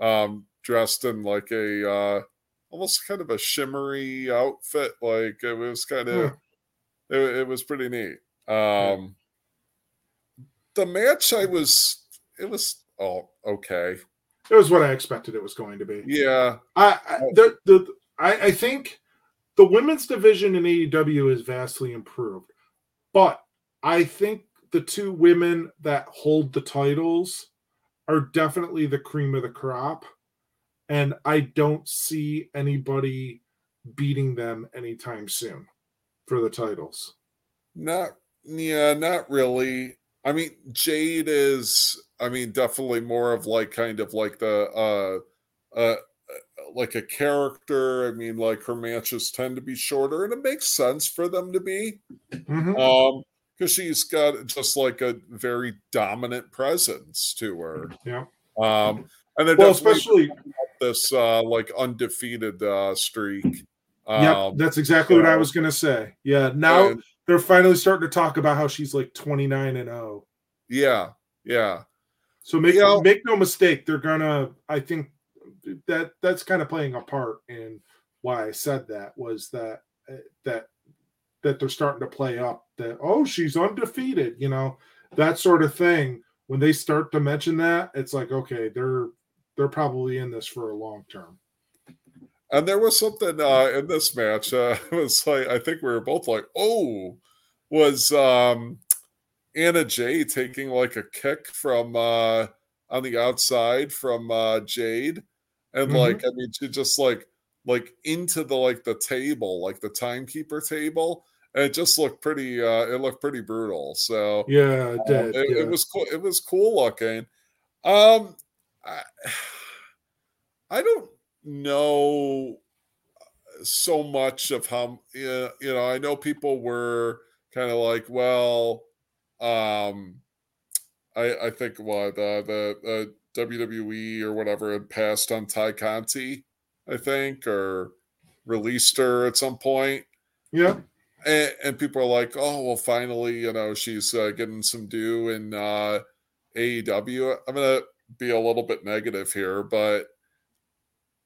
um, dressed in like a uh, almost kind of a shimmery outfit. Like it was kind of, yeah. it, it, was pretty neat. Um, the match, I was, it was oh okay. It was what I expected it was going to be. Yeah, I, I the the I, I think the women's division in AEW is vastly improved, but I think the two women that hold the titles are definitely the cream of the crop. And I don't see anybody beating them anytime soon for the titles. Not, yeah, not really. I mean, Jade is, I mean, definitely more of like kind of like the, uh, uh, like a character. I mean, like her matches tend to be shorter, and it makes sense for them to be. Mm-hmm. Um, because she's got just like a very dominant presence to her. Yeah. Um, and then well, especially this uh, like undefeated uh, streak. Um, yeah, that's exactly what I was gonna say. Yeah, now and, they're finally starting to talk about how she's like twenty nine and zero. Oh. Yeah, yeah. So make yeah. make no mistake, they're gonna. I think that that's kind of playing a part in why I said that was that uh, that that they're starting to play up that oh she's undefeated you know that sort of thing. When they start to mention that it's like okay they're they're probably in this for a long term. And there was something uh in this match uh it was like i think we were both like oh was um anna jay taking like a kick from uh on the outside from uh jade and mm-hmm. like i mean she just like like into the like the table like the timekeeper table And it just looked pretty uh it looked pretty brutal so yeah it, did, um, it, yeah. it, was cool it was cool looking um I, I don't know so much of how you know i know people were kind of like well um i i think what uh, the the wwe or whatever had passed on Tay conti i think or released her at some point yeah and, and, people are like, "Oh, well, finally, you know, she's uh, getting some due in uh, AEW." I'm gonna be a little bit negative here, but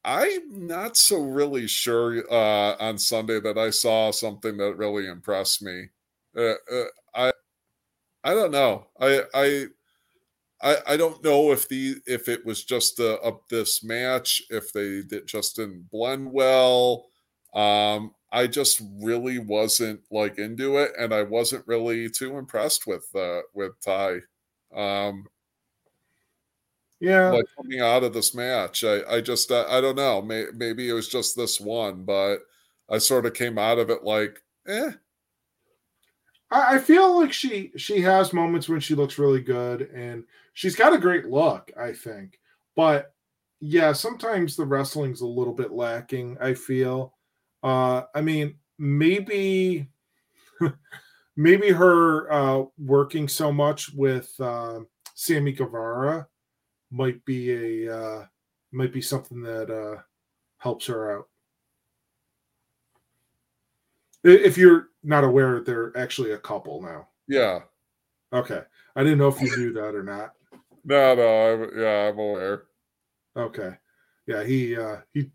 I'm not so really sure uh, on Sunday that I saw something that really impressed me. Uh, uh, I I don't know. I I. I, I don't know if the if it was just the up this match if they did just didn't blend well um I just really wasn't like into it, and I wasn't really too impressed with uh, with Tay. Um, yeah, like coming out of this match, I I just uh, I don't know. May, maybe it was just this one, but I sort of came out of it like, eh. I, I feel like she she has moments when she looks really good, and she's got a great look. I think, but yeah, sometimes the wrestling's a little bit lacking. I feel uh, I mean, maybe maybe her uh, working so much with uh, Sammy Guevara might be a uh, might be something that uh, helps her out. If you're not aware, they're actually a couple now. Yeah. Okay. I didn't know if you knew that or not. No, no. I'm, yeah, I'm aware. Okay. Yeah, he uh, he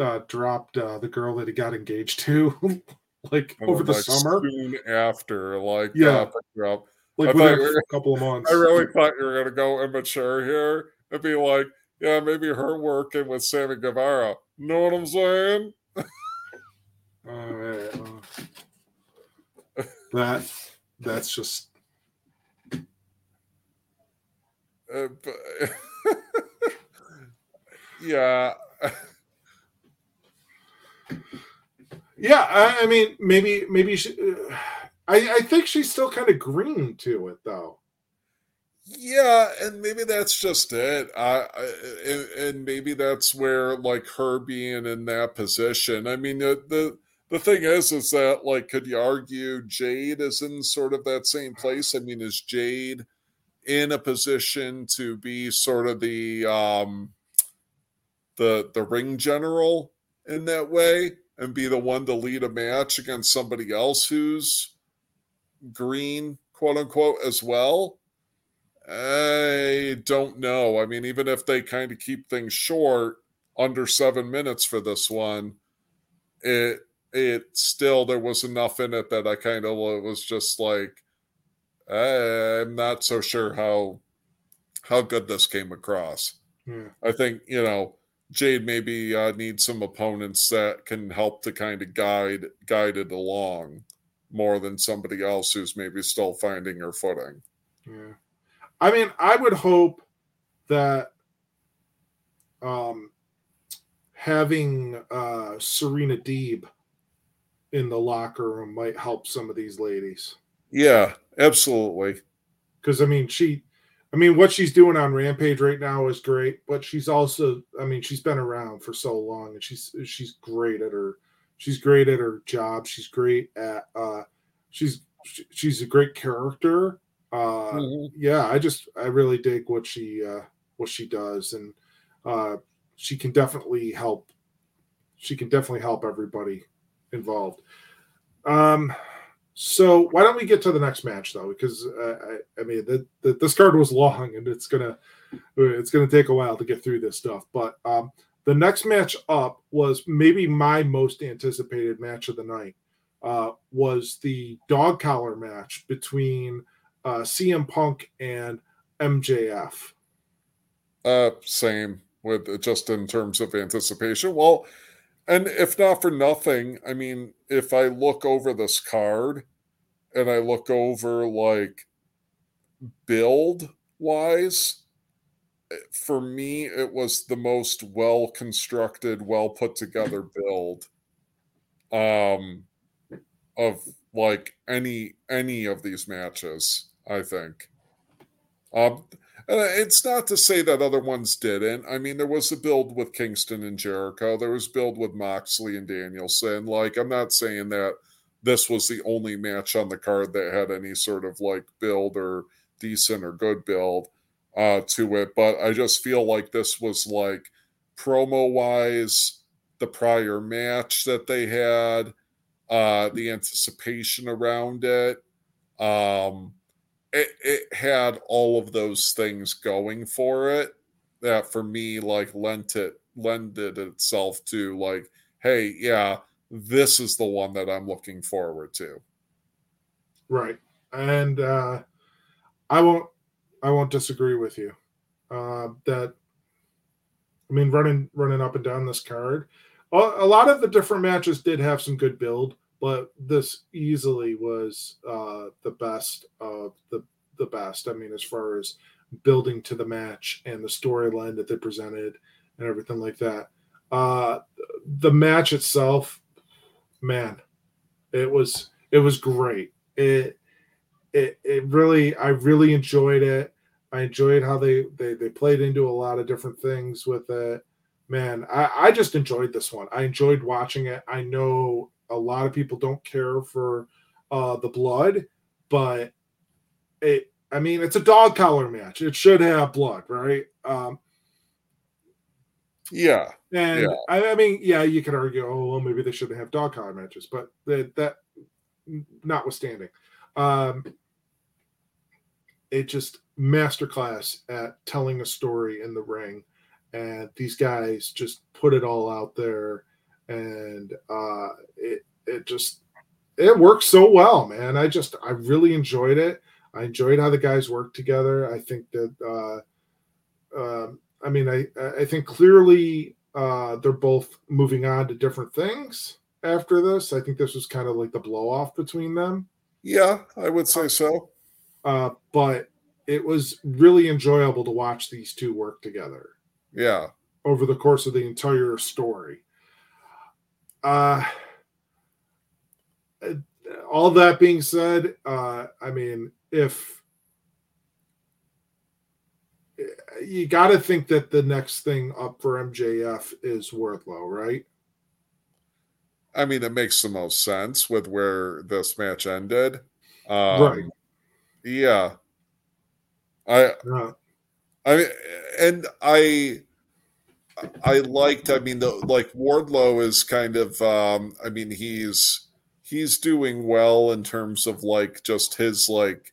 uh, dropped uh, the girl that he got engaged to, like and over the like summer. Soon after, like yeah, uh, like within a couple of months. I really thought you were gonna go immature here and be like, yeah, maybe her working with Sammy Guevara. Know what I'm saying? uh, that that's just. Uh, but, yeah. Yeah, I, I mean, maybe, maybe she, uh, I, I think she's still kind of green to it, though. Yeah, and maybe that's just it. I, I and, and, maybe that's where like her being in that position. I mean, the, the the thing is, is that like, could you argue Jade is in sort of that same place? I mean, is Jade in a position to be sort of the um the the ring general in that way and be the one to lead a match against somebody else who's green, quote unquote, as well. I don't know. I mean, even if they kind of keep things short, under seven minutes for this one, it it still there was enough in it that I kind of was just like, I'm not so sure how how good this came across. Yeah. I think you know Jade maybe uh, needs some opponents that can help to kind of guide guide it along more than somebody else who's maybe still finding her footing. Yeah. I mean, I would hope that um, having uh, Serena Deeb in the locker room might help some of these ladies. Yeah, absolutely. Because I mean, she, I mean, what she's doing on Rampage right now is great, but she's also, I mean, she's been around for so long, and she's she's great at her, she's great at her job. She's great at, uh, she's she's a great character. Uh, Mhm. yeah, I just I really dig what she uh, what she does, and uh, she can definitely help. She can definitely help everybody involved. Um, so why don't we get to the next match though? Because uh, I, I mean, the, the, this card was long, and it's gonna it's gonna take a while to get through this stuff. But um, the next match up was maybe my most anticipated match of the night. Uh, was the dog collar match between uh, CM Punk and MJF. Uh, same with just in terms of anticipation. Well, and if not for nothing, I mean, if I look over this card and I look over like build wise, for me, it was the most well constructed, well put together build um of like any any of these matches, I think. Um and it's not to say that other ones didn't. I mean, there was a build with Kingston and Jericho. There was build with Moxley and Danielson. Like, I'm not saying that this was the only match on the card that had any sort of like build or decent or good build uh, to it, but I just feel like this was like promo wise, the prior match that they had, uh, the anticipation around it. Um, it, it had all of those things going for it that for me like lent it lended itself to like hey yeah this is the one that i'm looking forward to Right. And uh I won't I won't disagree with you. Uh that I mean running running up and down this card. A, a lot of the different matches did have some good build, but this easily was uh the best of the the best. I mean as far as building to the match and the storyline that they presented and everything like that. Uh the match itself, man, it was it was great. It it it really I really enjoyed it. I enjoyed how they they they played into a lot of different things with it. Man, I, I just enjoyed this one. I enjoyed watching it. I know a lot of people don't care for uh the blood, but it I mean it's a dog collar match. It should have blood, right? Um yeah and Yeah. I, I mean, yeah, you could argue, oh well, maybe they shouldn't have dog collar matches, but that, that notwithstanding, um, it just masterclass at telling a story in the ring, and these guys just put it all out there, and uh, it it just it works so well, man. I just I really enjoyed it. I enjoyed how the guys worked together. I think that. Uh, um, I mean, I I think clearly uh, they're both moving on to different things after this. I think this was kind of like the blow off between them. yeah i would say so Uh, but it was really enjoyable to watch these two work together yeah over the course of the entire story. Uh, all that being said, uh, I mean, if you got to think that the next thing up for MJF is Wardlow, right? i mean it makes the most sense with where this match ended um, Right. yeah i Uh, I mean, and I, I liked. I mean, the like Wardlow is kind of. Um, I mean, he's he's doing well in terms of like just his like,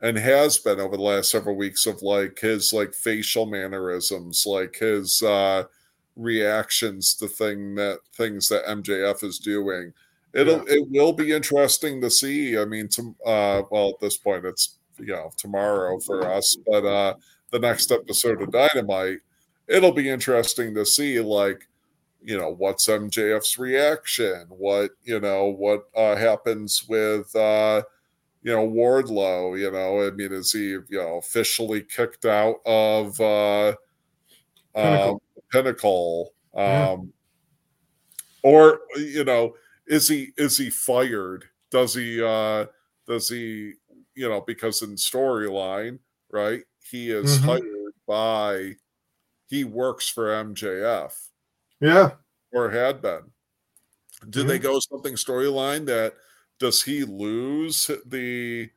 and has been over the last several weeks of like his like facial mannerisms, like his uh reactions to thing that things that MJF is doing. It'll yeah. it will be interesting to see. I mean, to uh, well at this point it's you know tomorrow for us, but uh the next episode of Dynamite it'll be interesting to see like you know what's mjf's reaction what you know what uh, happens with uh you know wardlow you know i mean is he you know officially kicked out of uh pinnacle, uh, pinnacle um yeah. or you know is he is he fired does he uh does he you know because in storyline right he is mm-hmm. hired by he works for MJF. Yeah. Or had been. Did mm-hmm. they go something storyline that does he lose the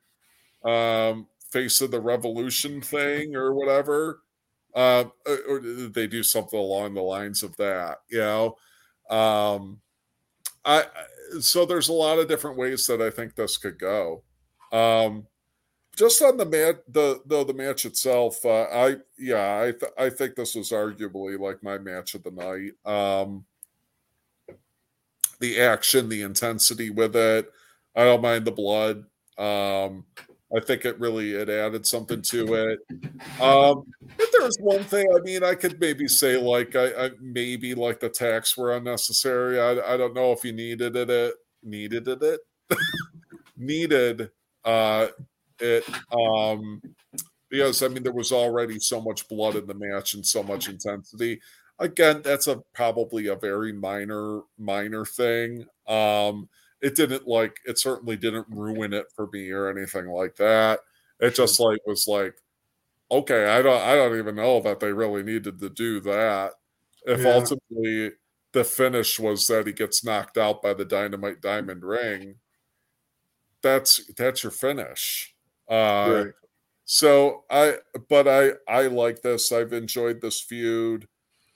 um, face of the revolution thing or whatever? Uh, or did they do something along the lines of that? You know, um, I so there's a lot of different ways that I think this could go. Um, just on the match, the the the match itself, uh, I yeah, I th- I think this was arguably like my match of the night. Um, the action, the intensity with it, I don't mind the blood. Um, I think it really it added something to it. Um, if there's one thing, I mean, I could maybe say like I, I maybe like the tacks were unnecessary. I, I don't know if you needed it. it needed it. it needed uh it um because I mean there was already so much blood in the match and so much intensity. Again, that's a probably a very minor minor thing. Um it didn't like it certainly didn't ruin it for me or anything like that. It just like was like okay, I don't I don't even know that they really needed to do that. If yeah. ultimately the finish was that he gets knocked out by the dynamite diamond ring, that's that's your finish. Uh, right. So I, but I, I like this. I've enjoyed this feud.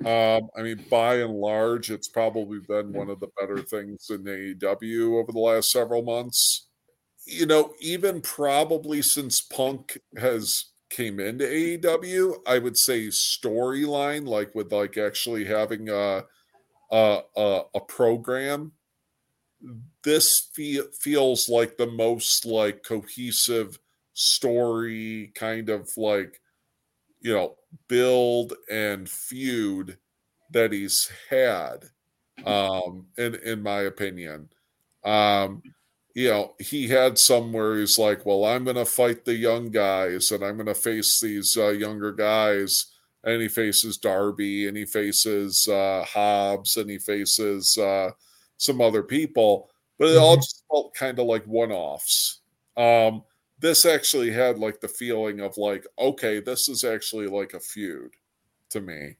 Um, I mean, by and large, it's probably been one of the better things in AEW over the last several months. You know, even probably since Punk has came into AEW, I would say storyline, like with like actually having a a, a, a program. This fe- feels like the most like cohesive story kind of like you know build and feud that he's had um in in my opinion um you know he had some where he's like well i'm gonna fight the young guys and i'm gonna face these uh, younger guys and he faces darby and he faces uh hobbs and he faces uh some other people but it mm-hmm. all just felt kind of like one-offs um this actually had like the feeling of like okay this is actually like a feud to me.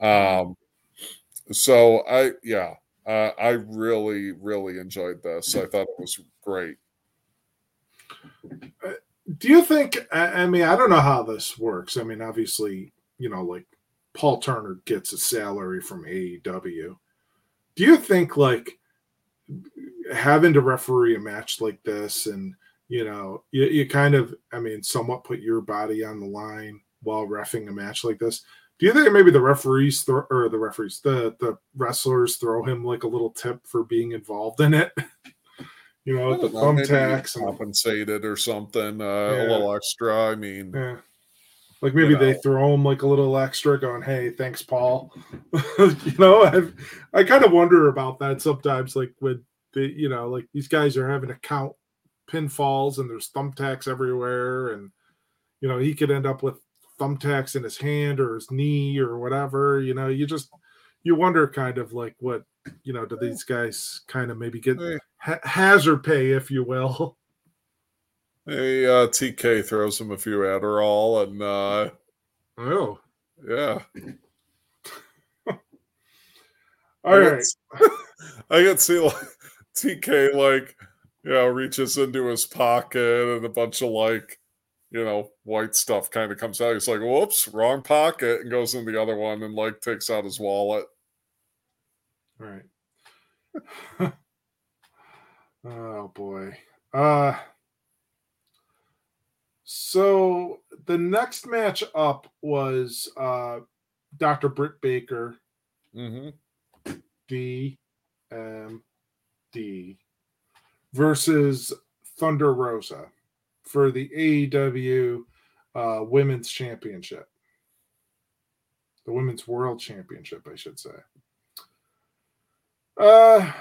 Um so i yeah uh, i really really enjoyed this. I thought it was great. Uh, do you think i mean i don't know how this works. I mean obviously you know like paul turner gets a salary from aew do you think like having to referee a match like this and you know, you, you kind of, I mean, somewhat put your body on the line while refing a match like this. Do you think maybe the referees throw, or the referees, the the wrestlers throw him like a little tip for being involved in it? you know, the thumbtacks and compensated or something, uh, yeah. a little extra. I mean, yeah. like maybe you know. they throw him like a little extra, going, "Hey, thanks, Paul." you know, I I kind of wonder about that sometimes, like with the you know, like these guys are having to count pinfalls and there's thumbtacks everywhere and you know he could end up with thumbtacks in his hand or his knee or whatever you know you just you wonder kind of like what you know do these guys kind of maybe get ha- hazard pay if you will? Hey uh tk throws him a few adderall and uh oh. yeah. All I right. i can see like tk like you know, reaches into his pocket and a bunch of like you know, white stuff kind of comes out. He's like, whoops, wrong pocket, and goes in the other one and like takes out his wallet. Right. oh boy. Uh so the next match up was uh Dr. Britt Baker, Mm-hmm. DMD, versus Thunder Rosa for the AEW uh, Women's Championship. The Women's World Championship, I should say. Uh,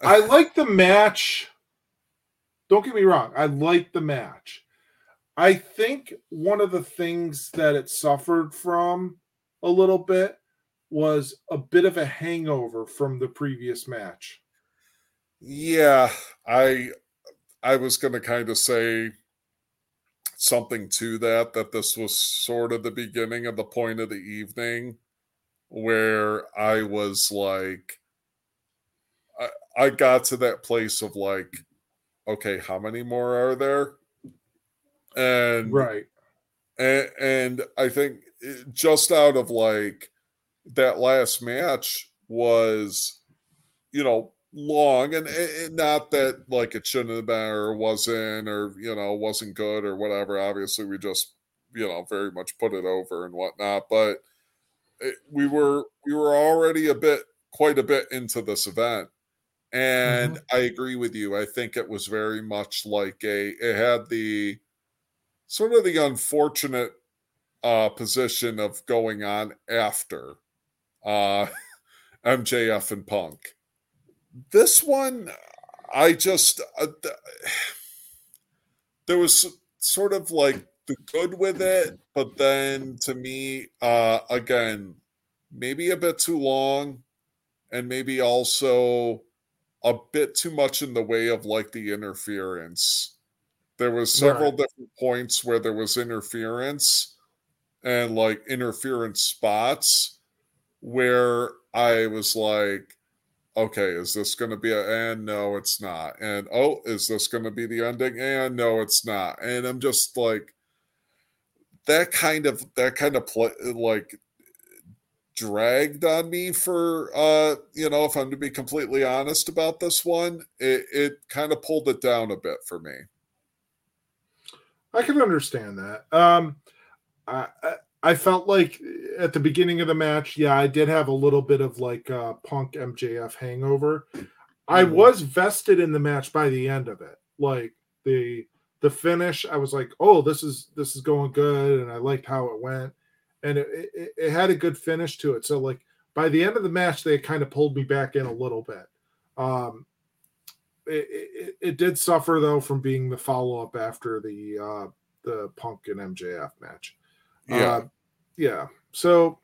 I like the match. Don't get me wrong. I like the match. I think one of the things that it suffered from a little bit was a bit of a hangover from the previous match. Yeah, I I was going to kind of say something to that that this was sort of the beginning of the point of the evening where I was like I, I got to that place of like okay, how many more are there? And Right. and, and I think eh, just out of like that last match was, you know, long and, and not that like it shouldn't have been or wasn't or you know wasn't good or whatever. Obviously, we just you know very much put it over and whatnot, but it, we were we were already a bit quite a bit into this event. And I agree with you. I think it was very much like a it had the sort of the unfortunate uh position of going on after uh MJF and Punk. This one I just uh, th- there was sort of like the good with it, but then to me uh again maybe a bit too long and maybe also a bit too much in the way of like the interference. There was several Right. different points where there was interference and like interference spots where I was like, okay, is this going to be a, and no, it's not. And oh, is this going to be the ending? And no, it's not. And I'm just like, that kind of, that kind of play, like, dragged on me for uh you know if i'm to be completely honest about this one it it kind of pulled it down a bit for me I can understand that. Um, I, I I felt like at the beginning of the match, yeah, I did have a little bit of like uh, Punk MJF hangover. I Mhm. was vested in the match by the end of it. Like the the finish, I was like, oh, this is this is going good, and I liked how it went, and it, it, it had a good finish to it. So like by the end of the match, they kind of pulled me back in a little bit. Um, it, it, it did suffer though from being the follow up after the uh, the Punk and MJF match. Yeah Uh, yeah. So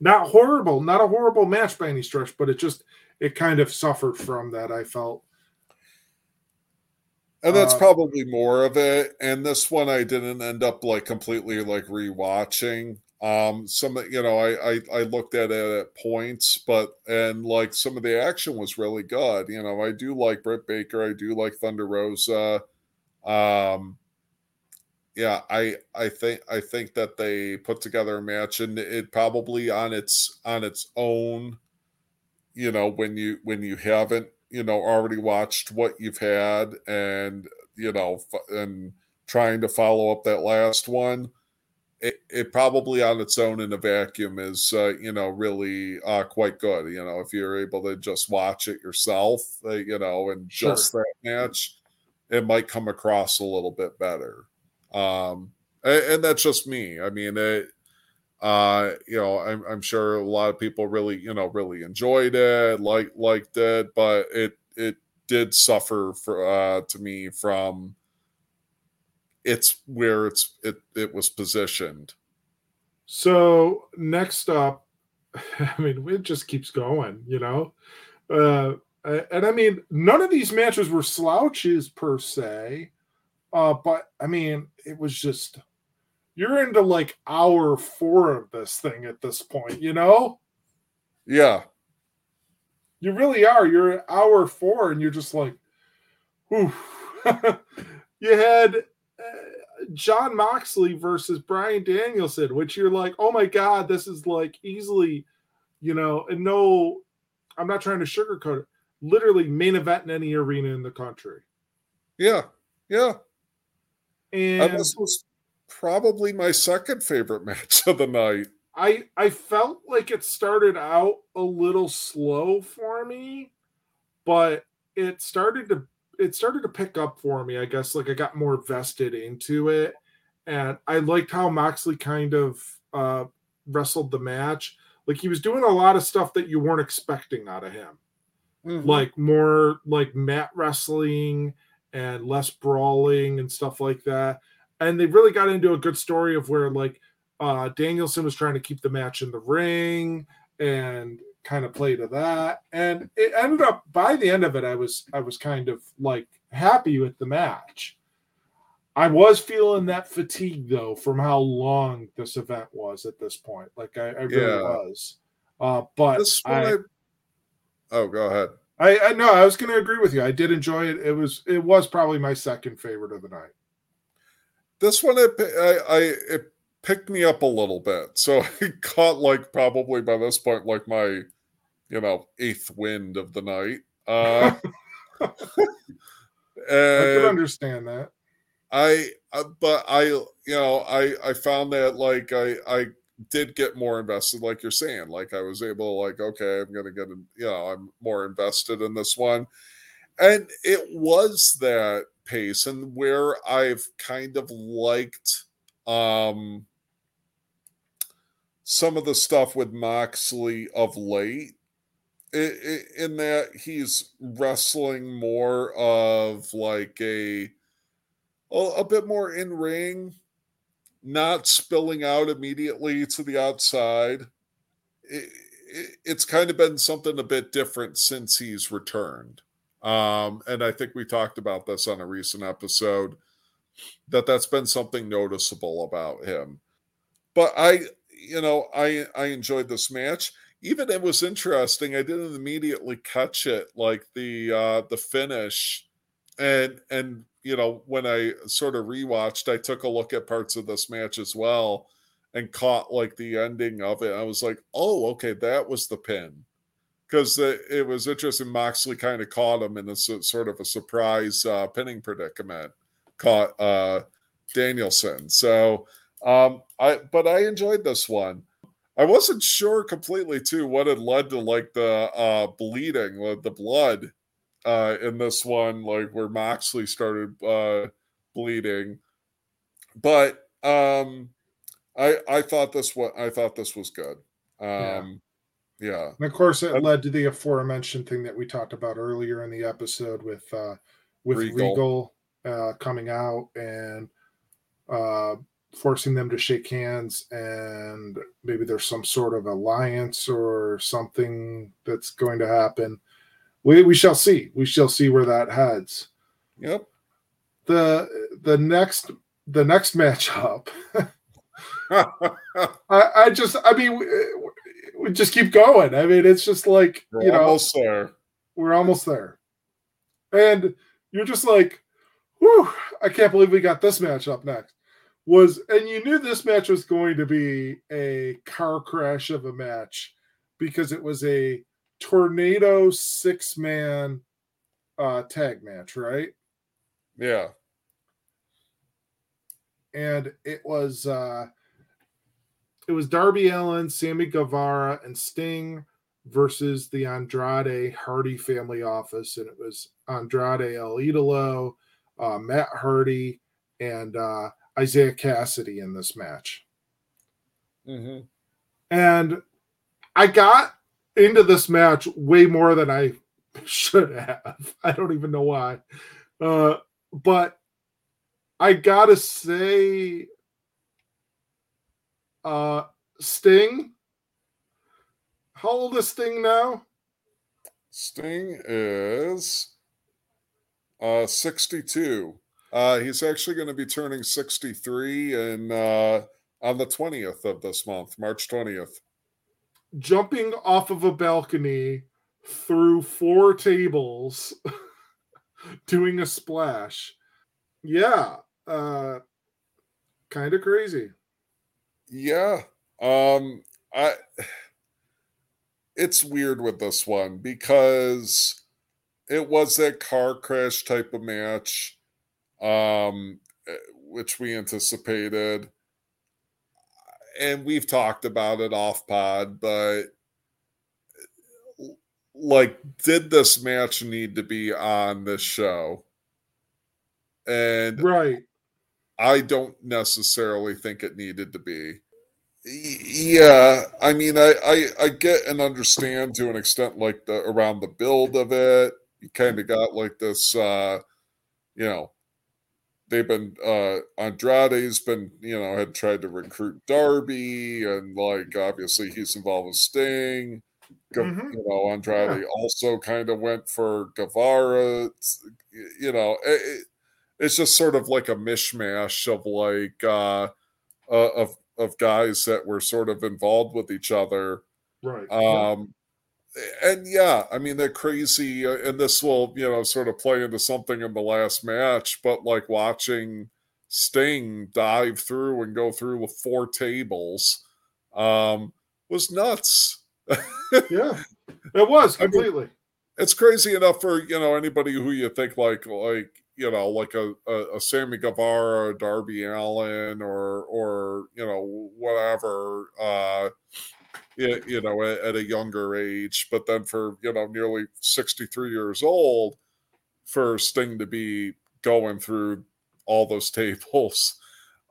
not horrible, not a horrible match by any stretch, but it just it kind of suffered from that. I felt. and that's uh, probably more of it and this one i didn't end up like completely like rewatching um some you know I, I i looked at it at points but and like some of the action was really good you know i do like britt baker i do like thunder rosa um yeah i i think i think that they put together a match and it probably on its on its own you know when you when you haven't you know already watched what you've had and you know f- and trying to follow up that last one it, it probably on its own in a vacuum is uh, you know really uh, quite good you know if you're able to just watch it yourself uh, you know and Sure. just that match it might come across a little bit better um and, and that's just me. I mean it uh you know I'm, I'm sure a lot of people really you know really enjoyed it like liked it but it it did suffer for uh to me from it's where it's it it was positioned. So next up, I mean, it just keeps going, you know. Uh, and I mean, none of these matches were slouches per se, uh, but I mean, it was just you're into like hour four of this thing at this point, you know. yeah You really are. You're at hour four, and you're just like, Whew. you had. Uh, Jon Moxley versus Bryan Danielson, which you're like, oh my god, this is like easily, you know, and no, I'm not trying to sugarcoat it. Literally main event in any arena in the country. Yeah, yeah. And, and this was probably my second favorite match of the night. I I felt like it started out a little slow for me, but it started to it started to pick up for me. I guess like I got more vested into it, and I liked how Moxley kind of uh, wrestled the match. Like he was doing a lot of stuff that you weren't expecting out of him, mm-hmm. like more like mat wrestling and less brawling and stuff like that. And they really got into a good story of where like uh, Danielson was trying to keep the match in the ring and kind of play to that. And it ended up by the end of it, I was I was kind of like happy with the match. I was feeling that fatigue though from how long this event was at this point. Like I, I really yeah. was. Uh, but I, I, oh, go ahead. I, I know I was going to agree with you. I did enjoy it. It was it was probably my second favorite of the night. This one, it, I, I it picked me up a little bit. So I caught like probably by this point like my you know eighth wind of the night. Uh, I can understand that. I uh, but I you know I I found that like I I did get more invested like you're saying like I was able to like okay I'm gonna get you know I'm more invested in this one. And it was that pace and where I've kind of liked um some of the stuff with Moxley of late, in that he's wrestling more of like a a bit more in ring, not spilling out immediately to the outside. It, it, it's kind of been something a bit different since he's returned. Um, and I think we talked about this on a recent episode that that's been something noticeable about him. But I you know, I I enjoyed this match. Even it was interesting. I didn't immediately catch it, like the uh the finish, and and you know when I sort of rewatched, I took a look at parts of this match as well, and caught like the ending of it. I was like, oh, okay, that was the pin, because it, it was interesting. Moxley kind of caught him in a sort of a surprise uh, pinning predicament, caught uh Danielson. So um, I but I enjoyed this one. I wasn't sure completely too what had led to like the uh bleeding, the blood uh in this one, like where Moxley started uh bleeding. But um I I thought this what I thought this was good. Um yeah. yeah. And of course it led to the aforementioned thing that we talked about earlier in the episode with uh with Regal, Regal uh coming out and uh forcing them to shake hands and maybe there's some sort of alliance or something that's going to happen we we shall see. We shall see where that heads. Yep. The the next the next matchup. I, I just i mean we, we, just keep going. I mean it's just like we're you know almost there. we're almost there. And you're just like whew i can't believe we got this match up next. Was and you knew this match was going to be a car crash of a match because it was a tornado six man uh tag match, right? Yeah. And it was uh it was Darby Allin, Sammy Guevara, and Sting versus the Andrade Hardy family office, and it was Andrade El Idolo, uh, Matt Hardy, and uh, Isiah Kassidy in this match. Mm-hmm. And I got into this match way more than I should have. I don't even know why. Uh, but I gotta say, uh, Sting. How old is Sting now? Sting is uh 62. Uh, he's actually going to be turning 63 and uh, on the 20th of this month, March 20th. Jumping off of a balcony through four tables, doing a splash. Yeah. Uh, kind of crazy. Yeah. Um I it's weird with this one because it was that car crash type of match um eh, which we anticipated and we've talked about it off pod but like did this match need to be on this show and Right. I don't necessarily think it needed to be. Yeah, I mean, I, I I get and understand to an extent, like the around the build of it. You kind of got like this, uh, you know, they've been uh Andrade's been, you know, had tried to recruit Darby, and like obviously he's involved with Sting. Mhm. You know, Andrade also kind of went for Guevara. It's- You know, it- it's just sort of like a mishmash of like uh, uh of of guys that were sort of involved with each other Right. um and yeah i mean they're crazy uh, and this will you know sort of play into something in the last match but like watching sting dive through and go through with four tables um was nuts yeah. It was I mean- completely. it's crazy enough for you know anybody who you think like like you know like a, a, a Sammy Guevara, Darby Allin, or or you know whatever, uh, you, know at, a younger age, but then for you know nearly sixty three years old, for Sting to be going through all those tables,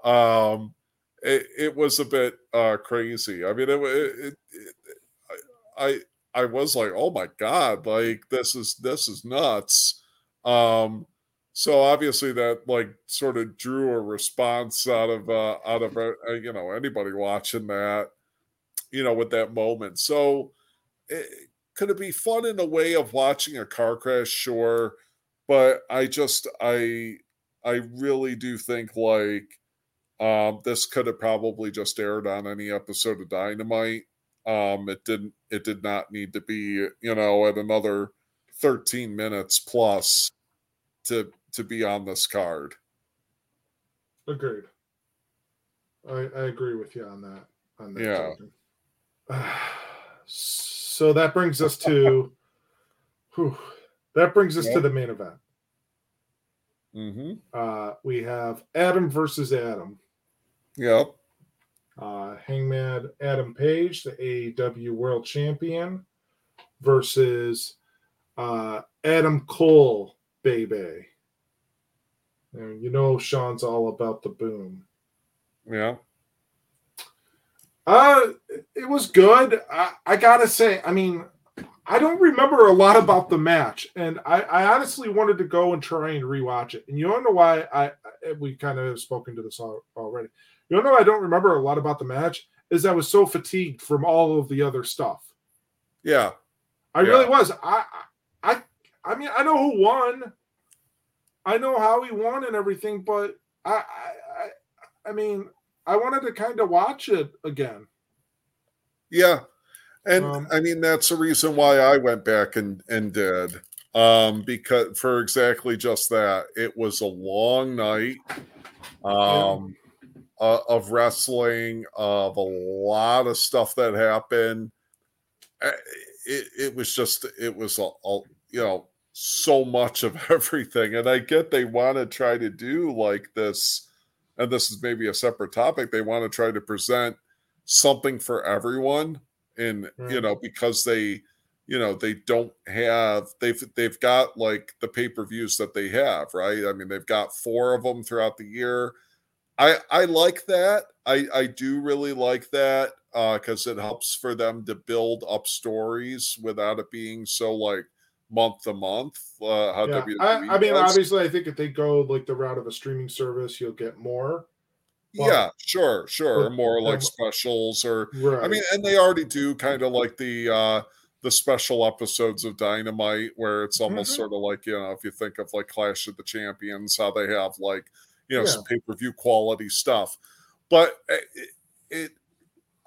um, it, it was a bit uh, crazy. I mean, it, it, it, I I was like, oh my god, like this is this is nuts. Um, so obviously that like sort of drew a response out of uh, out of uh, you know anybody watching that, you know, with that moment. So it, could it be fun in a way of watching a car crash? Sure, but I just I I really do think like um, this could have probably just aired on any episode of Dynamite. Um, it didn't. It did not need to be, you know, at another thirteen minutes plus to to be on this card. Agreed. I, I agree with you on that. On that Yeah. token. So that brings us to whew, that brings us to the main event. Mm-hmm. Uh, we have Adam versus Adam. Yep. Uh, Hangman Adam Page, the AEW World Champion, versus uh, Adam Cole, baby. And you know Sean's all about the boom. Yeah. Uh, it was good. I, I gotta say, I mean, I don't remember a lot about the match, and I, I honestly wanted to go and try and rewatch it. And you don't know why I, I we kind of have spoken to this al- already. You don't know I don't remember a lot about the match is I was so fatigued from all of the other stuff. Yeah. I Yeah. really was. I, I, I mean, I know who won. I know how he won and everything, but I, I, I mean, I wanted to kind of watch it again. Yeah. And Um, I mean that's the reason why I went back and and did. Um because for exactly just that. It was a long night um uh, of wrestling of a lot of stuff that happened. Uh, It it was just it was a, a you know so much of everything and I get they want to try to do like this and this is maybe a separate topic they want to try to present something for everyone and you know because they you know they don't have they've they've got like the pay-per-views that they have right? I mean they've got four of them throughout the year. I i like that. I i do really like that uh because it helps for them to build up stories without it being so like month to month uh how Yeah. I, I mean, does. obviously, I think if they go like the route of a streaming service, you'll get more. Well, yeah sure sure but- more like specials or Right. I mean, and they already do kind of like the uh the special episodes of Dynamite where it's almost Mhm. sort of like, you know, if you think of like Clash of the Champions, how they have like, you know, Yeah. some pay-per-view quality stuff. But it, it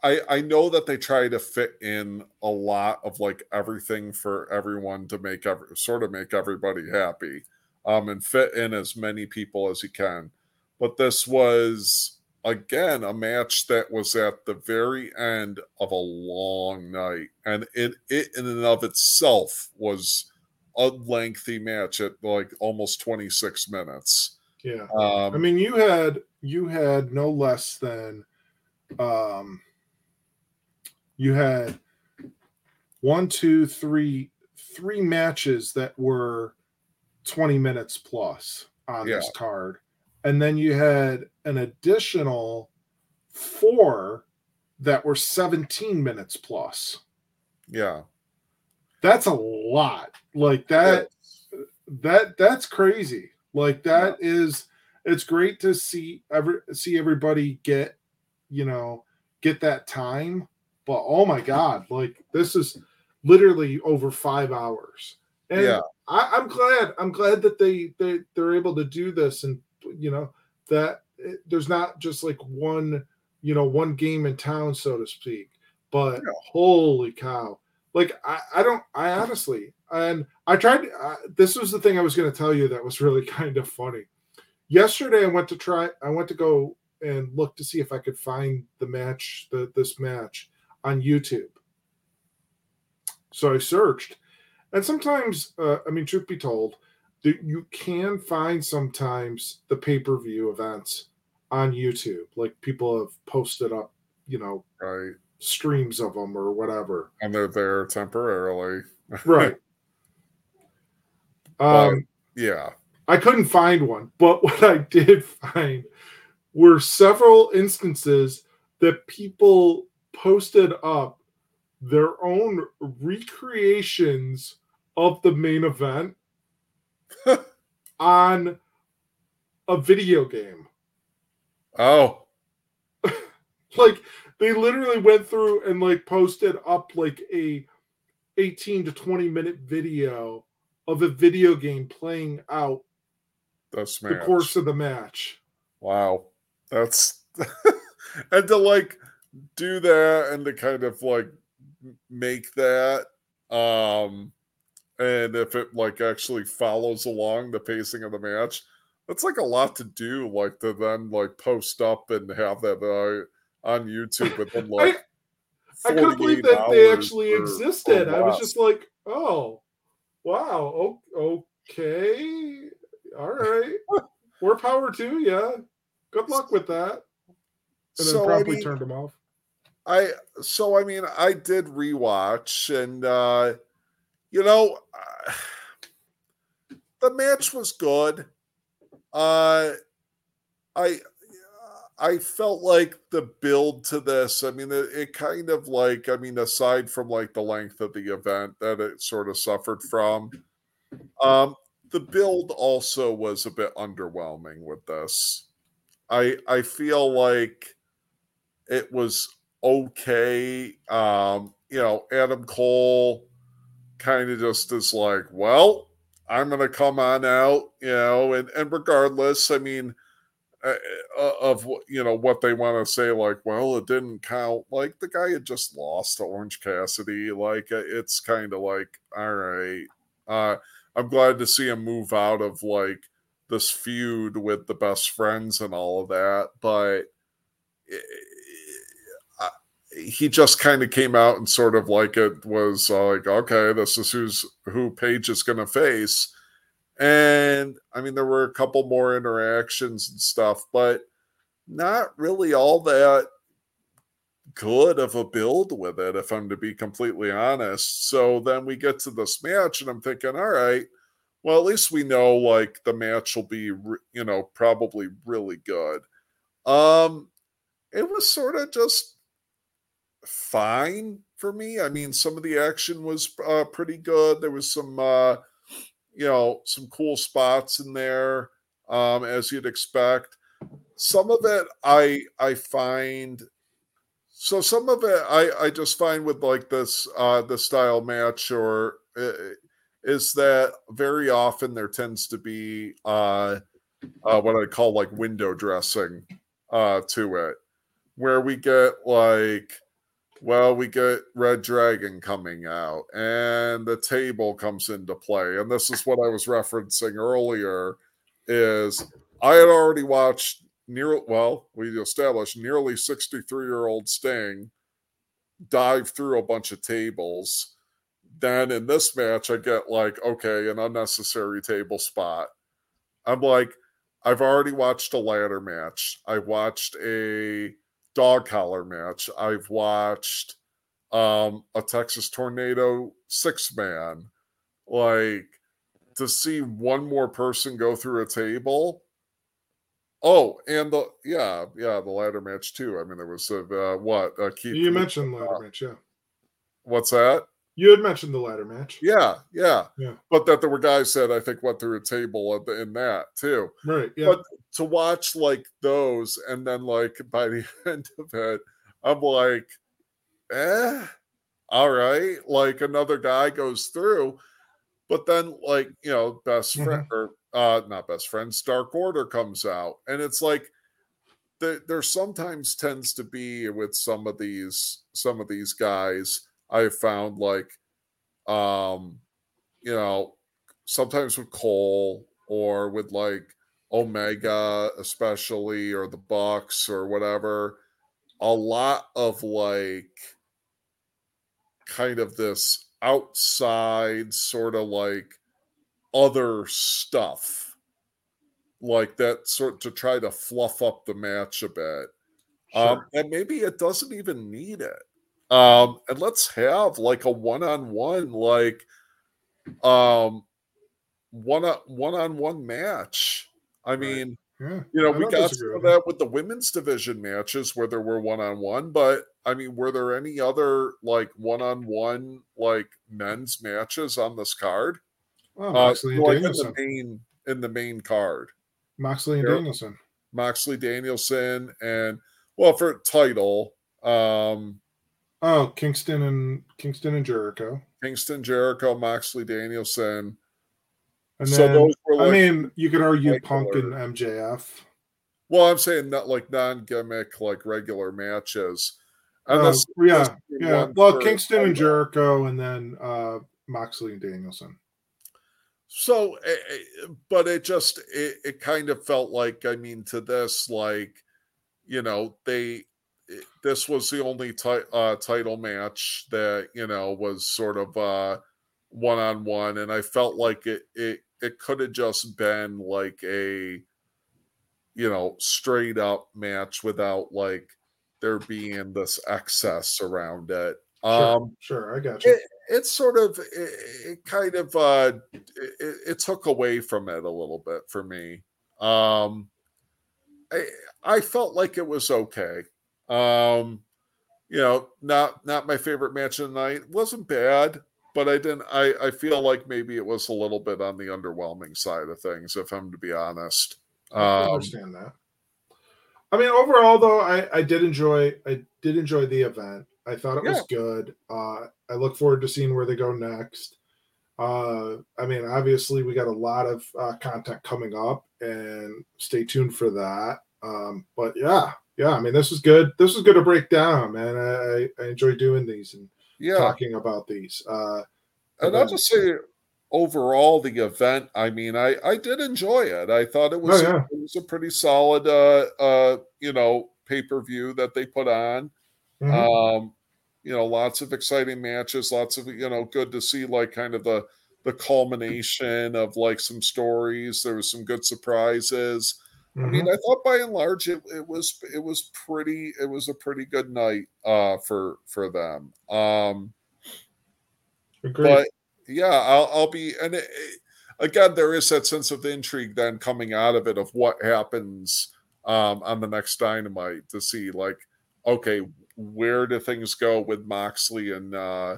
I I know that they try to fit in a lot of like everything for everyone to make every sort of make everybody happy. Um and fit in as many people as you can. But this was again a match that was at the very end of a long night and it, it in and of itself was a lengthy match at like almost 26 minutes Yeah. um I mean, you had you had no less than um you had one, two, three, three matches that were 20 minutes plus on this card. And then you had an additional four that were 17 minutes plus. yeah That's a lot. Like that that that's crazy. Like that is it's great to see every see everybody get you know get that time but oh my god like this is literally over five hours. And Yeah. I, i'm glad i'm glad that they, they they're able to do this and you know that it, there's not just like one you know one game in town so to speak. But Yeah. holy cow. Like I, I don't i honestly and i tried uh, this was the thing i was going to tell you that was really kind of funny. Yesterday i went to try i went to go and look to see if i could find the match the, this match on youtube. So i searched and sometimes uh, i mean truth be told that you can find sometimes the pay-per-view events on youtube like people have posted up you know right. streams of them or whatever. And they're there temporarily. Right. But- um yeah. I couldn't find one, but what I did find were several instances that people posted up their own recreations of the main event on a video game. oh Like they literally went through and like posted up like a 18 to 20 minute video of a video game playing out this the course of the match. Wow. That's and to like do that and to kind of like make that um and if it like actually follows along the pacing of the match that's like a lot to do like to then like post up and have that uh, on youtube within like I couldn't believe that they actually or- or existed. I was just like, oh, wow, okay, all right, more power to you. Good luck with that. And then so I promptly mean, turned them off. I so I mean I did rewatch and uh you know the match was good. Uh I I felt like the build to this, I mean it, it kind of like I mean aside from like the length of the event that it sort of suffered from um the build also was a bit underwhelming with this. I I feel like it was okay. Um, you know, Adam Cole kind of just is like, well, I'm gonna come on out, you know, and and regardless, I mean, uh, uh, of you know what they want to say, like, well, it didn't count. Like the guy had just lost to Orange Cassidy. Like uh, it's kind of like, all right. Uh, I'm glad to see him move out of like this feud with the best friends and all of that, but uh, he just kind of came out and sort of like it was uh, like okay this is who's who Page is going to face. And I mean there were a couple more interactions and stuff but not really all that good of a build with it if I'm to be completely honest. So then we get to this match and I'm thinking all right well at least we know like the match will be you know probably really good. Um it was sort of just fine for me. I mean, some of the action was uh, pretty good. There was some, uh, you know, some cool spots in there, um, as you'd expect. Some of it, I I find. So some of it, I I just find with like this uh, the style match or. Uh, is that very often there tends to be uh, uh, what I call like window dressing uh, to it, where we get like, well, we get Red Dragon coming out, and the table comes into play, and this is what I was referencing earlier. Is I had already watched near well, we established nearly 63 year old Sting dive through a bunch of tables. Then in this match, I get like, okay, an unnecessary table spot. I'm like, I've already watched a ladder match. I watched a dog collar match. I've watched um, a Texas Tornado six man. Like to see one more person go through a table. Oh, and the yeah, yeah, the ladder match too. I mean, there was a uh, what uh, Keith. You mentioned ladder uh, match, yeah. What's that? You had mentioned the ladder match. Yeah, yeah, yeah. But that there were guys that I think went through a table in that too. Right. Yeah. But to watch like those, and then like by the end of it, I'm like, eh, all right. Like another guy goes through, but then like you know, best friend mm-hmm. or uh, not best friends, Dark Order comes out, and it's like there, there sometimes tends to be with some of these some of these guys I've found like, um, you know, sometimes with Cole or with like Omega, especially, or the Bucks or whatever, a lot of like kind of this outside sort of like other stuff like that sort to try to fluff up the match a bit. Um, sure. Um, and maybe it doesn't even need it. Um, and let's have like a one-on-one, like um one one-on-one match. I mean, yeah, you know, we got to that with the women's division matches where there were one-on-one, but I mean, were there any other like one-on-one like men's matches on this card? Oh, Moxley uh, like Danielson. in the main in the main card. Moxley and Danielson. Moxley Danielson and well for title, um Oh, Kingston and Kingston and Jericho. Kingston, Jericho, Moxley, Danielson. And so then, those were like, I mean, you could argue Punk and MJF. Well, I'm saying not like non-gimmick, like regular matches. Uh, yeah, yeah. Well, Kingston and Jericho, and then uh, Moxley and Danielson. So, eh, eh, but it just it, it kind of felt like I mean to this like you know they this was the only uh, title match that you know was sort of uh, one on one, and I felt like it it it could have just been like a you know straight up match without like there being this excess around it. Sure, um, sure I got you. It, it sort of it, it kind of uh it, it, took away from it a little bit for me. Um I I felt like it was okay. Um, you know, not not my favorite match of the night. wasn't bad, but I didn't. I I feel like maybe it was a little bit on the underwhelming side of things, if I'm to be honest. Um, I understand that. I mean, overall, though, I I did enjoy. I did enjoy the event. I thought it yeah. was good. Uh, I look forward to seeing where they go next. Uh, I mean, obviously, we got a lot of uh, content coming up, and stay tuned for that. Um, but yeah, yeah, I mean, this is good. This is good to break down, man. I, I enjoy doing these and yeah. talking about these. Uh, and I'll just say, overall, the event. I mean, I I did enjoy it. I thought it was oh, yeah. it was a pretty solid, uh, uh, you know, pay per view that they put on. Mm-hmm. Um, you know, lots of exciting matches. Lots of you know, good to see like kind of the the culmination of like some stories. There was some good surprises. Mm-hmm. I mean, mm-hmm. I thought by and large it, it was it was pretty it was a pretty good night uh for for them. Um Agreed. but yeah, I'll I'll be and it, it, again there is that sense of intrigue then coming out of it of what happens um on the next dynamite to see like okay, where do things go with Moxley and uh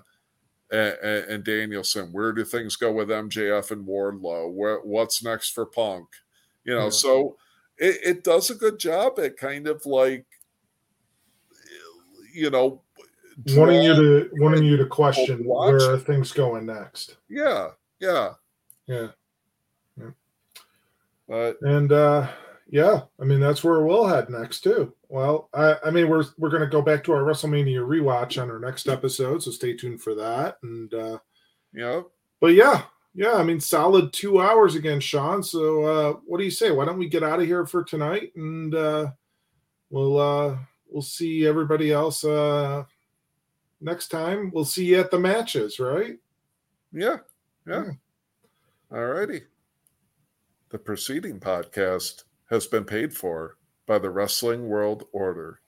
and, and Danielson? Where do things go with MJF and Wardlow? Where, what's next for Punk? You know, yeah. so it, it does a good job at kind of like you know wanting you to wanting you to question where things going next. Yeah, yeah, yeah. yeah. But and uh yeah, I mean that's where we'll head next too. Well, I, I mean we're we're gonna go back to our WrestleMania rewatch on our next episode, so stay tuned for that. And uh yeah, but yeah, Yeah, I mean, solid two hours again, Sean. So, uh, what do you say? Why don't we get out of here for tonight, and uh, we'll uh, we'll see everybody else uh, next time. We'll see you at the matches, right? Yeah, yeah. All righty. The preceding podcast has been paid for by the Wrestling World Order.